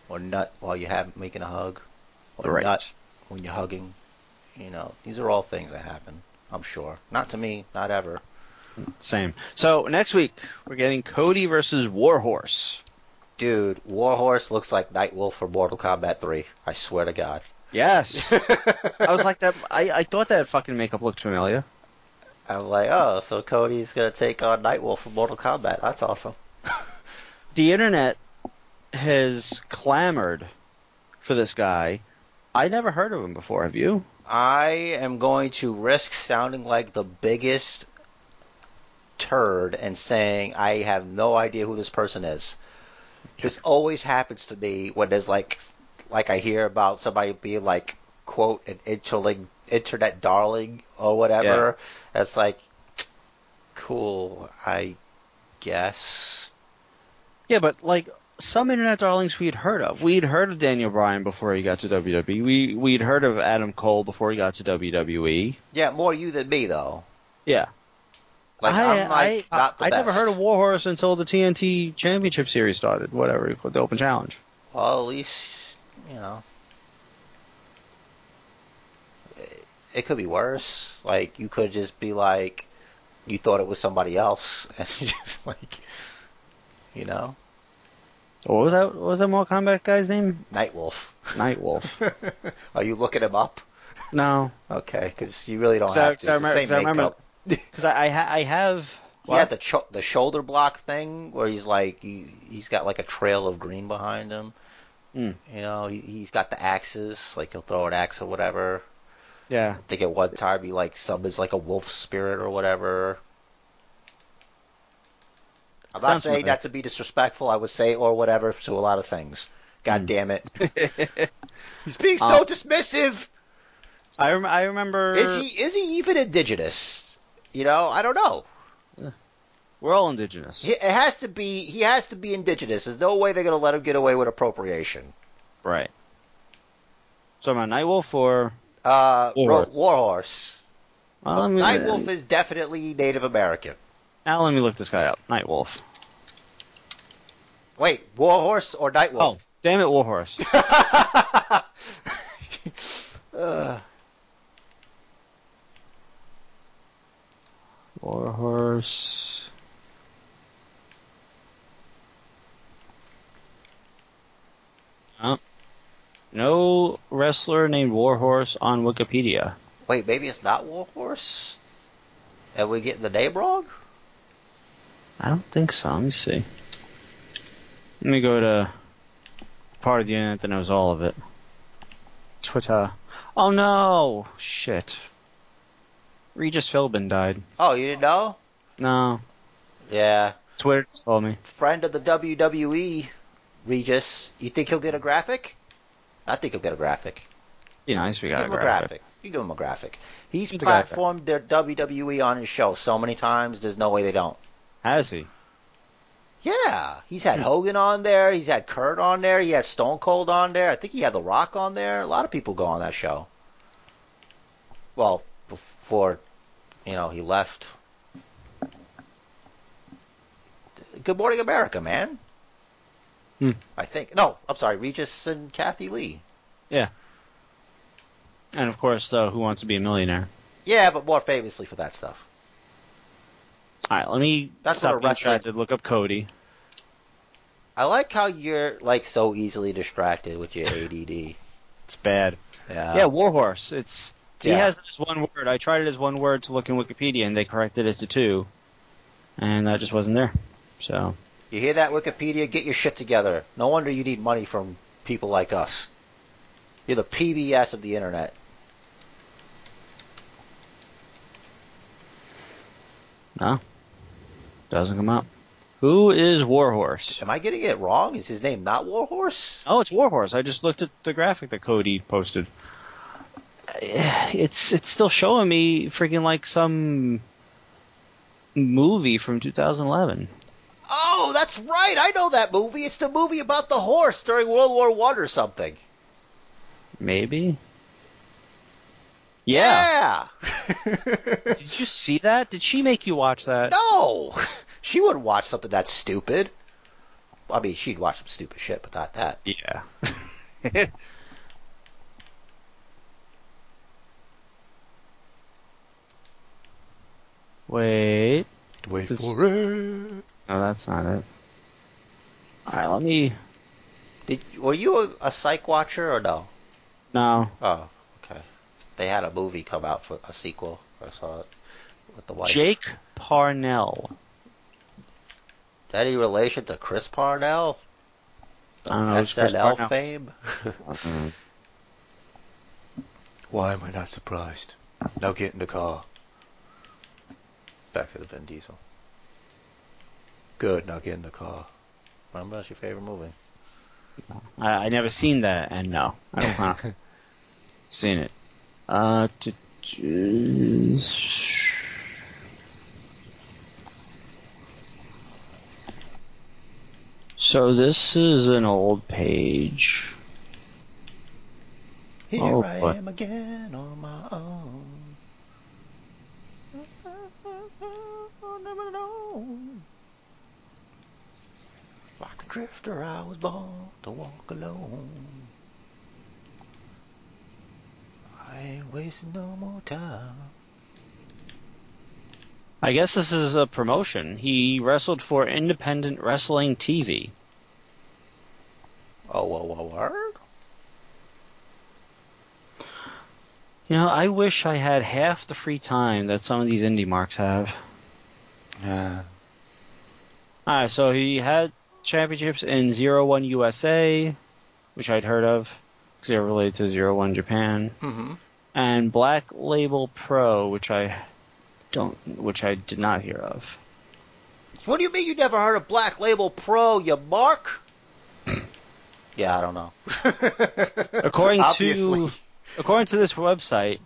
or nut while you have making a hug, or Right. nut when you're hugging. You know, these are all things that happen. I'm sure. Not to me. Not ever. Same. So next week we're getting Cody versus Warhorse. Dude, Warhorse looks like Nightwolf for Mortal Kombat 3. I swear to God. Yes. *laughs* I was like that. I, I thought that fucking makeup looked familiar. I'm like, oh, so Cody's gonna take on Nightwolf from Mortal Kombat. That's awesome. *laughs* The internet has clamored for this guy. I never heard of him before. Have you? I am going to risk sounding like the biggest turd and saying I have no idea who this person is. This always happens to me when there's like, like I hear about somebody being like, quote, an interling, internet darling or whatever. It's like, cool, I guess. Yeah, but like some internet darlings we'd heard of. We'd heard of Daniel Bryan before he got to WWE. We we'd heard of Adam Cole before he got to WWE. Yeah, more you than me though. Yeah. Like I, like I, the I never heard of Warhorse until the TNT Championship Series started. Whatever, the Open Challenge. Well, at least you know. It- could be worse. Like you could just be like, you thought it was somebody else, *laughs* and just like, you know, What was that? What was that Mortal Kombat guy's name? Nightwolf. Nightwolf. *laughs* Are you looking him up? no, Okay, because you really don't 'Cause I- have to. I It's the remember- same remember- makeup. *laughs* because I I, ha- I have. He had the cho- the shoulder block thing where he's like he, he's got like a trail of green behind him. Hmm. You know, he, he's got the axes, like he'll throw an axe or whatever. Yeah. I think at one time he like summons like a wolf spirit or whatever. I'm not saying familiar. that to be disrespectful. I would say or whatever to a lot of things. God Hmm. damn it. *laughs* He's being so Uh, dismissive. I rem- I remember. Is he is he even indigenous? You know, I don't know. We're all indigenous. He, it has to be he has to be indigenous. There's no way they're going to let him get away with appropriation. Right. So I'm I Nightwolf or? Uh Warhorse. Ro- Warhorse. Well, me, Nightwolf is definitely Native American. Now let me look this guy up. Nightwolf. Wait, Warhorse or Oh, Nightwolf? damn it, Warhorse. *laughs* uh, Warhorse. Oh. No wrestler named Warhorse on Wikipedia. wait, maybe it's not Warhorse? Are we getting the name wrong? I don't think so. Let me see. Let me go to part of the internet that knows all of it. Twitter. Oh no! Shit. Regis Philbin died. Oh, you didn't know? No. Yeah. Twitter just told me. Friend of the WWE, Regis. You think he'll get a graphic? I think he'll get a graphic. Be nice if we Give got him a graphic. graphic. You give him a graphic. He's Give graphic. platformed their WWE on his show so many times. There's no way they don't. Has he? Yeah, he's had. Hogan on there. He's had Kurt on there. He had Stone Cold on there. I think he had The Rock on there. A lot of people go on that show. Well, before you know he left. Good Morning America, man. Hmm. I think no, I'm sorry, Regis and Kathie Lee. Yeah. And of course, uh, Who Wants to Be a Millionaire? Yeah, but more famously for that stuff. All right, let me That's stop what a distracted. Look up Cody. I like how you're like so easily distracted with your ADD. *laughs* It's bad. Yeah. yeah, Warhorse. It's he Yeah. has this one word. I tried it as one word to look in Wikipedia, and they corrected it to two. and that just wasn't there. So You hear that, Wikipedia? Get your shit together. No wonder you need money from people like us. You're the PBS of the internet. no, doesn't come up. Who is Warhorse? Am I getting it wrong? Is his name not Warhorse? Oh, it's Warhorse. I just looked at the graphic that Cody posted. *sighs* It's it's still showing me freaking like some movie from 2011. Oh, that's right. I know that movie. It's the movie about the horse during World War One or something. Maybe. Yeah. Yeah. *laughs* Did you see that? Did she make you watch that? no, *laughs* she wouldn't watch something that stupid. I mean, she'd watch some stupid shit, but not that. Yeah. *laughs* Wait. Wait This- for it. No, that's not it. Alright, let me. Did were you a, a psych watcher or no? No. Oh, okay. They had a movie come out for a sequel. I saw it with the wife. Jake Parnell. Any relation to Chris Parnell? I don't know, who's Chris SNL Parnell? fame? Uh-huh. *laughs* Why am I not surprised? Now get in the car. Back to the Vin Diesel. Good, now get in the car. Remember, that's your favorite movie. I, I never seen that, and no, I don't want *laughs* seen it. Uh, t- t- so this is an old page. Here Oh, I am again on my own. *laughs* I'll never know. Like a drifter, I was born to walk alone. I ain't wasting no more time. I guess this is a promotion. He wrestled for Independent Wrestling TV. Oh, whoa, whoa, word? You know, I wish I had half the free time that some of these indie marks have. Yeah. Alright, so he had championships in Zero One USA, which I'd heard of, because they're related to Zero One Japan, Mm-hmm. and Black Label Pro, which I don't, which I did not hear of. What do you mean you never heard of Black Label Pro, you mark? yeah, I don't know. *laughs* According Obviously. to according to this website,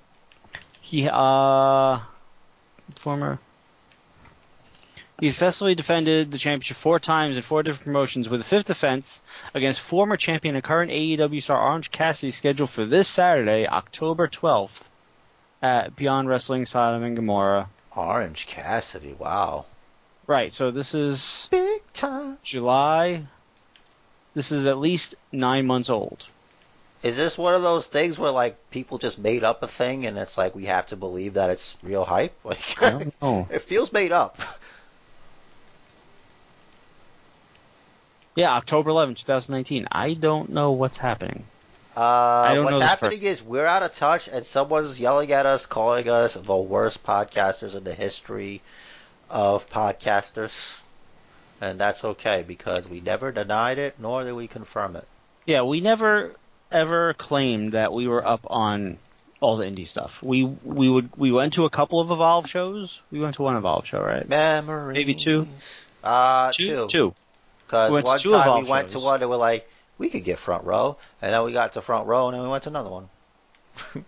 he uh former he successfully defended the championship four times in four different promotions, with a fifth defense against former champion and current AEW star Orange Cassidy scheduled for this Saturday, October 12th, at Beyond Wrestling Sodom and Gomorrah. Orange Cassidy, wow. Right, so this is Big time. July. This is at least nine months old. Is this one of those things where like people just made up a thing and it's like we have to believe that it's real hype? *laughs* Like I don't know. *laughs* it feels made up. Yeah, October 11th, 2019. I don't know what's happening. Uh, what's happening is we're out of touch and someone's yelling at us, calling us the worst podcasters in the history of podcasters. And that's okay because we never denied it nor did we confirm it. Yeah, we never ever claimed that we were up on all the indie stuff. We we would we went to a couple of Evolve shows. We went to one Evolve show, right? Memories. Maybe two? Uh, Two, two. two. Because We one two time Evolve we went to one and we're like, we could get front row. And then we got to front row and then we went to another one. *laughs*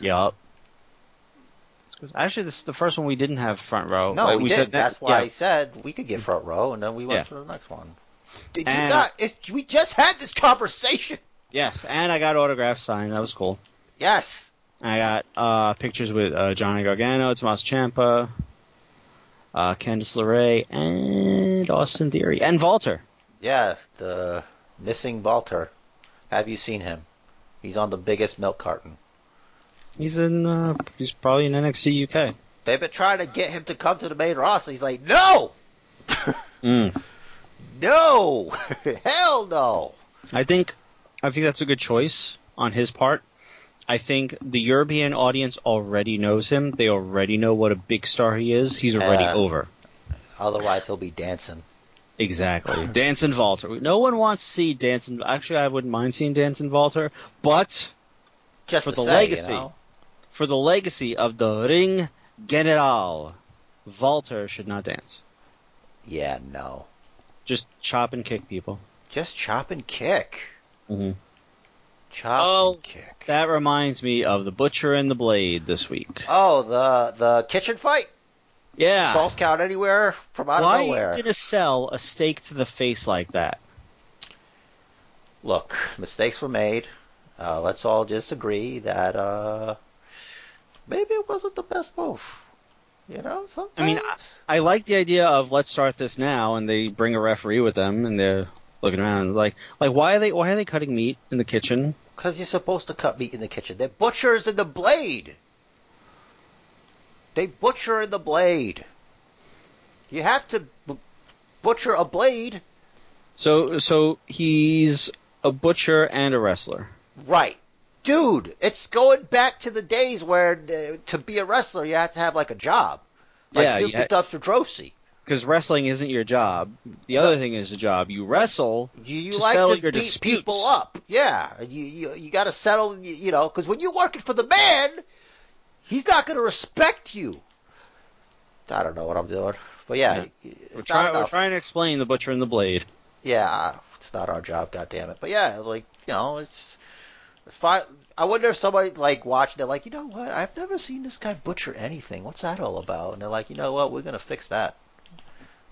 Yup. Actually, this is the first one we didn't have front row. No, Like, we, said didn't. ne- That's why yeah. I said we could get front row, and then we went Yeah. to the next one. Did you not? It's, we just had this conversation. Yes, and I got autographs signed. That was cool. Yes. I got uh, pictures with uh, Johnny Gargano, Tommaso Ciampa, uh, Candice LeRae, and Austin Theory, and Walter. Yeah, the missing Walter. Have you seen him? He's on the biggest milk carton. He's in. Uh, he's probably in NXT UK. They've been trying to get him to come to the main roster. He's like, no, *laughs* Mm. no, *laughs* hell no. I think. I think that's a good choice on his part. I think the European audience already knows him. They already know what a big star he is. He's already Yeah. over. Otherwise, he'll be dancing. Exactly. Dancing Walter. No one wants to see Dancing. Actually, I wouldn't mind seeing Dancing Walter, but Just For the say, legacy. You know? for the legacy of the Ring General, Walter should not dance. Yeah, no. Just chop and kick people. Just chop and kick. Mm-hmm. Chop Oh. kick. That reminds me of the Butcher and the Blade this week. Oh, the the kitchen fight. Yeah. False count anywhere from out Why of nowhere. Why are you gonna sell a steak to the face like that? Look, mistakes were made. Uh, let's all just agree that uh, maybe it wasn't the best move. You know, sometimes. I mean, I like the idea of let's start this now, and they bring a referee with them, and they're looking around like, like why are they why are they cutting meat in the kitchen? Because you're supposed to cut meat in the kitchen. They're butchers in the blade. They butcher in the blade. You have to b- butcher a blade. So so he's a butcher and a wrestler. Right. Dude, it's going back to the days where uh, to be a wrestler you had to have like a job. Like Yeah, Duke had- the Dumpster Droese. Because wrestling isn't your job. The other thing is the job. You wrestle. You, you To like settle to your beat disputes. people up. Yeah. You you, you got to settle, you, you know, because when you're working for the man, he's not going to respect you. I don't know what I'm doing. But yeah, We're, it's try, we're trying to explain the butcher and the blade. Yeah, it's not our job, God damn it. But yeah, like you know, it's, it's fine. I wonder if somebody like watching it, like you know what? I've never seen this guy butcher anything. What's that all about? And they're like, you know what? We're gonna fix that.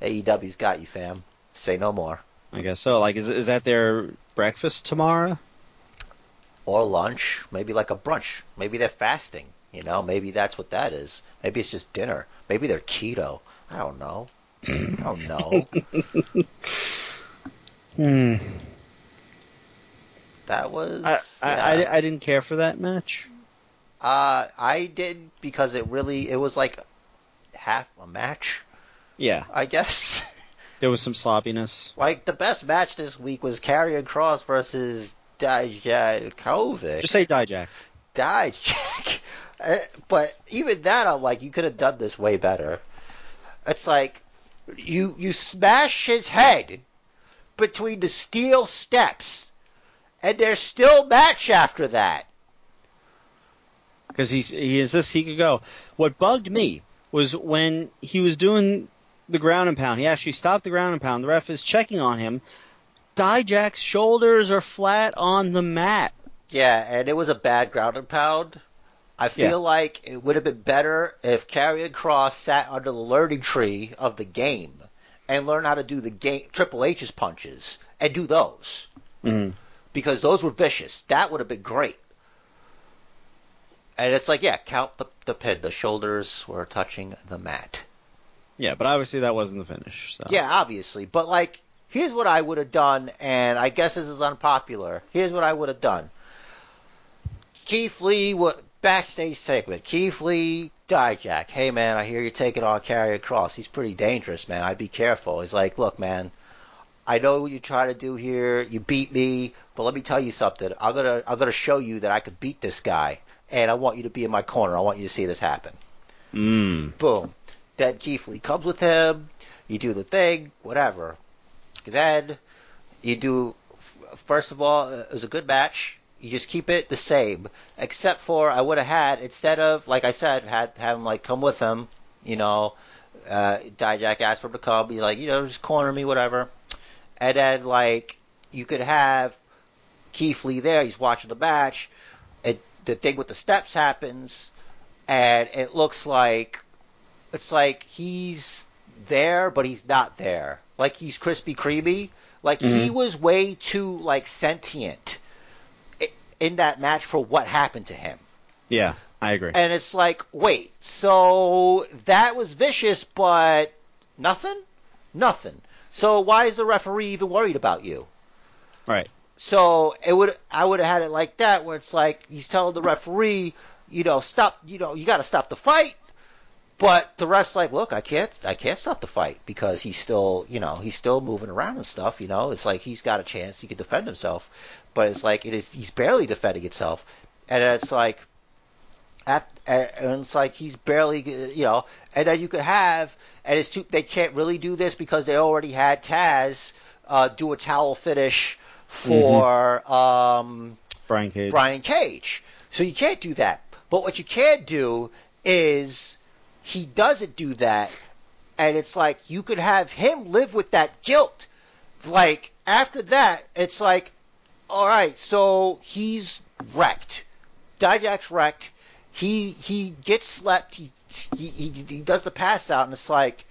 AEW's got you, fam. Say no more. I guess so. Like, is is that their breakfast tomorrow? Or lunch, maybe like a brunch. Maybe they're fasting. You know, maybe that's what that is. Maybe it's just dinner. Maybe they're keto. I don't know. I don't *laughs* know. *laughs* Hmm. That was. I, I, yeah. I, I didn't care for that match. Uh, I did because it really it was like half a match, Yeah, I guess. *laughs* there was some sloppiness. like the best match this week was Karrion Kross versus Dijakovic. Just say Dijak. Dijak. Uh, *laughs* But even that, I'm like, you could have done this way better. It's like you you smash his head between the steel steps, and there's still match after that. because he's he insists he could go. What bugged me was when he was doing the ground and pound. He actually stopped the ground and pound. The ref is checking on him. Dijak's shoulders are flat on the mat. Yeah, and it was a bad ground and pound. I feel Yeah. like it would have been better if Karrion Kross sat under the learning tree of the game and learned how to do the game Triple H's punches and do those Mm-hmm. because those were vicious. That would have been great. And it's like, yeah, count the the pin. The shoulders were touching the mat. Yeah, but obviously that wasn't the finish. So. Yeah, obviously. But like, here's what I would have done, and I guess this is unpopular. Here's what I would have done. Keith Lee, what backstage segment? Keith Lee, Dijak. Hey man, I hear you're taking on Karrion Kross. He's pretty dangerous, man. I'd be careful. He's like, look, man. I know what you try to do here. You beat me, but let me tell you something. I'm gonna I'm gonna show you that I could beat this guy, and I want you to be in my corner. I want you to see this happen Mm. boom. Then Keith Lee comes with him. You do the thing, whatever. Then you do. First of all, it was a good match. You just keep it the same, except for I would have had instead of like I said, had have him like come with him. You know, uh, Dijak asked for him to come. Be like, you know, just corner me, whatever. And then like you could have Keith Lee there. He's watching the match. It, the thing with the steps happens, and it looks like it's like he's there, but he's not there. Like he's Krispy Kreme. Like he Mhm. was way too like sentient in that match for what happened to him. Yeah, I agree. And it's like, wait, so that was vicious, but nothing, nothing. So why is the referee even worried about you? Right. So it would I would have had it like that where it's like he's telling the referee, you know, stop, you know, you got to stop the fight. But the ref's like, look, I can't, I can't stop the fight because he's still, you know, he's still moving around and stuff. You know, it's like he's got a chance, he could defend himself, but it's like it is, he's barely defending himself, and it's like, At, and it's like he's barely, you know, and then you could have, and it's too, they can't really do this because they already had Taz uh, do a towel finish for um, Brian Cage. Brian Cage. So you can't do that. But what you can do is he doesn't do that, and it's like you could have him live with that guilt. Like after that, it's like, all right, so he's wrecked. Dijak's wrecked. He he gets slept. He, he he he does the pass out, and it's like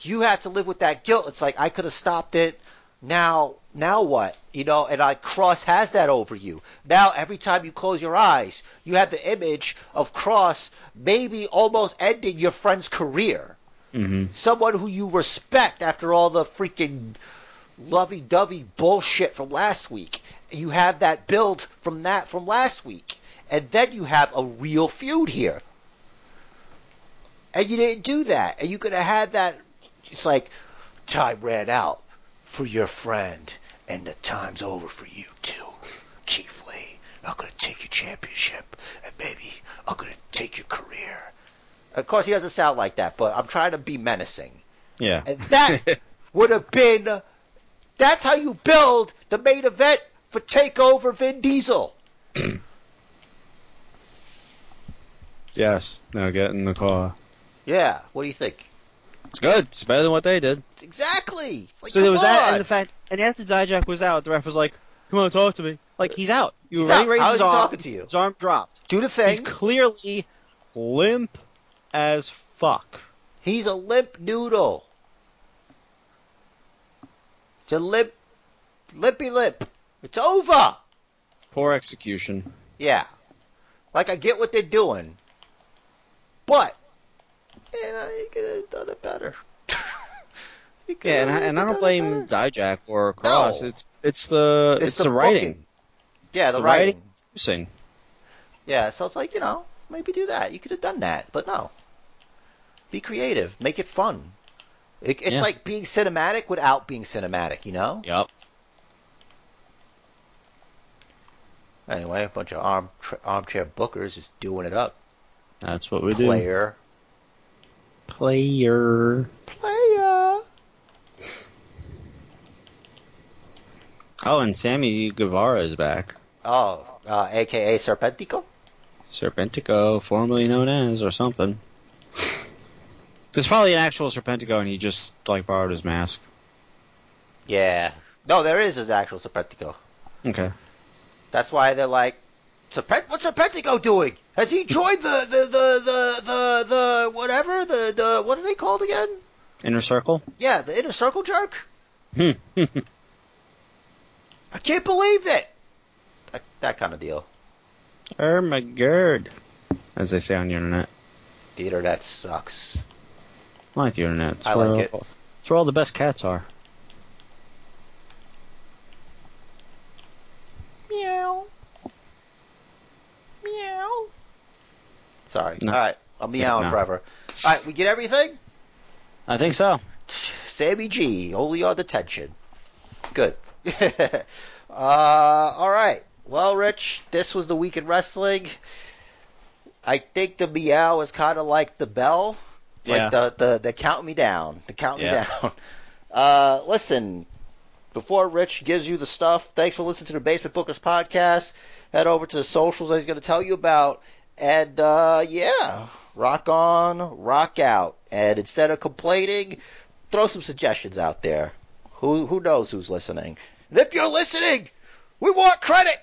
you have to live with that guilt. It's like I could have stopped it. Now now what? You know, and like Kross has that over you. Now every time you close your eyes, you have the image of Kross maybe almost ending your friend's career. Mm-hmm. Someone who you respect after all the freaking lovey-dovey bullshit from last week. You have that build from that from last week. And then you have a real feud here. And you didn't do that. And you could have had that it's like time ran out for your friend and the time's over for you too. Keith Lee, I'm gonna take your championship and maybe I'm gonna take your career. Of course he doesn't sound like that, but I'm trying to be menacing. Yeah. And that *laughs* would have been that's how you build the main event for Takeover Vin Diesel. *clears throat* yes. Now get in the car. Yeah, what do you think? It's good. It's better than what they did. Exactly. Like, so there was come that, and the fact, and after Dijak was out, the ref was like, "Come on, talk to me." Like he's out. You He's already out. raised How his is he arm. talking to you? His arm dropped. do the thing. He's clearly limp as fuck. He's a limp noodle. It's a limp, limpy lip. It's over. Poor execution. Yeah. Like I get what they're doing, but you know you could have done it better. *laughs* Yeah, and I, and I don't blame. Dijak or Kross. No. It's it's the It's it's, the the, writing. booking. Yeah, It's the the writing. writing. Yeah, so it's like you know maybe do that. You could have done that, but no. Be creative. Make it fun. It, it's Yeah. like being cinematic without being cinematic. You know. Yep. Anyway, a bunch of arm armchair bookers just doing it up. That's what we do. Player. Player. Player. Oh, and Sammy Guevara is back. Oh, uh, aka Serpentico. Serpentico, formerly known as, or something. There's probably an actual Serpentico, and he just like borrowed his mask. Yeah. No, there is an actual Serpentico. Okay. That's why they're like, Serpent. What's Serpentico doing? Has he *laughs* joined the the the the the, the whatever the the what are they called again? Inner Circle. Yeah, the inner circle jerk. Hmm. *laughs* I can't believe it. That, that kind of deal. oh my god, as they say on the internet. The internet sucks. I like the internet. It's I like it. It's where all the best cats are. Meow. Meow. Sorry. No. All right. I'm meowing no. forever. All right. We get everything. I think so. Sammy G, only on detention. Good. *laughs* uh, all right. Well, Rich, this was the week in wrestling. I think the meow is kind of like the bell, Yeah. like the the the count me down, the count Yeah. me down. *laughs* Uh, listen, before Rich gives you the stuff, thanks for listening to the Basement Bookers podcast. Head over to the socials that he's going to tell you about, and uh, yeah, rock on, rock out. And instead of complaining, throw some suggestions out there. Who who knows who's listening? And if you're listening, we want credit.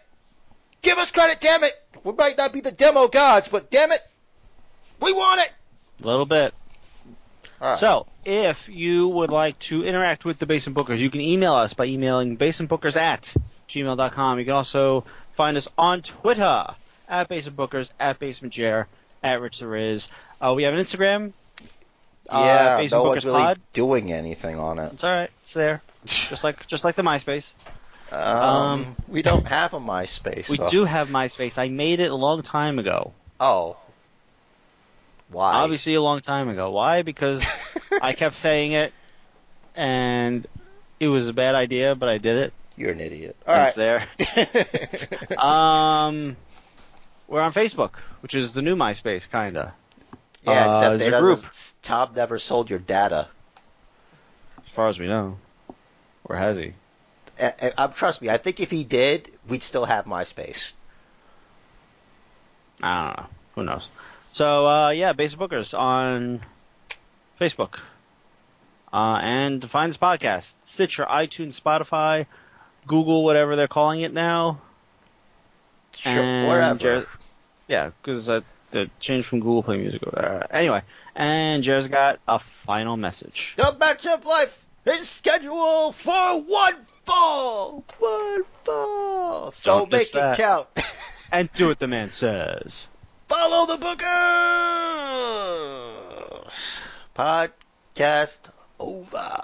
Give us credit, damn it. We might not be the demo gods, but damn it, we want it. A little bit. Right. So, if you would like to interact with the Basement Bookers, you can email us by emailing basementbookers at gmail.com. You can also find us on Twitter at Basement Bookers, at Basement Chair, at Rich the Riz. Uh, we have an Instagram. uh, yeah, Basement no Bookers one's really Pod. doing anything on it. It's all right. It's there, just like just like the MySpace. Um, Um, we don't have a MySpace. We though. do have MySpace. I made it a long time ago. Oh, why? Obviously, a long time ago. Why? Because *laughs* I kept saying it, and it was a bad idea, but I did it. You're an idiot. All and right. It's there. *laughs* Um, we're on Facebook, which is the new MySpace, kinda. Yeah, Uh, except it's they a group. Tom never sold your data. As far as we know, or has he? Uh, uh, um, trust me, I think if he did, we'd still have MySpace. I don't know. Who knows? So uh, yeah, Basic Bookers on Facebook, uh, and find this podcast, Stitcher, iTunes, Spotify, Google, whatever they're calling it now. Sure, And wherever. Jared- Yeah, because uh, the change from Google Play Music. Uh, anyway, and Jared's got a final message. The match of life is scheduled for one fall. One fall. So Don't make it that. count. *laughs* And do what the man says. Follow the Bookers. Podcast over.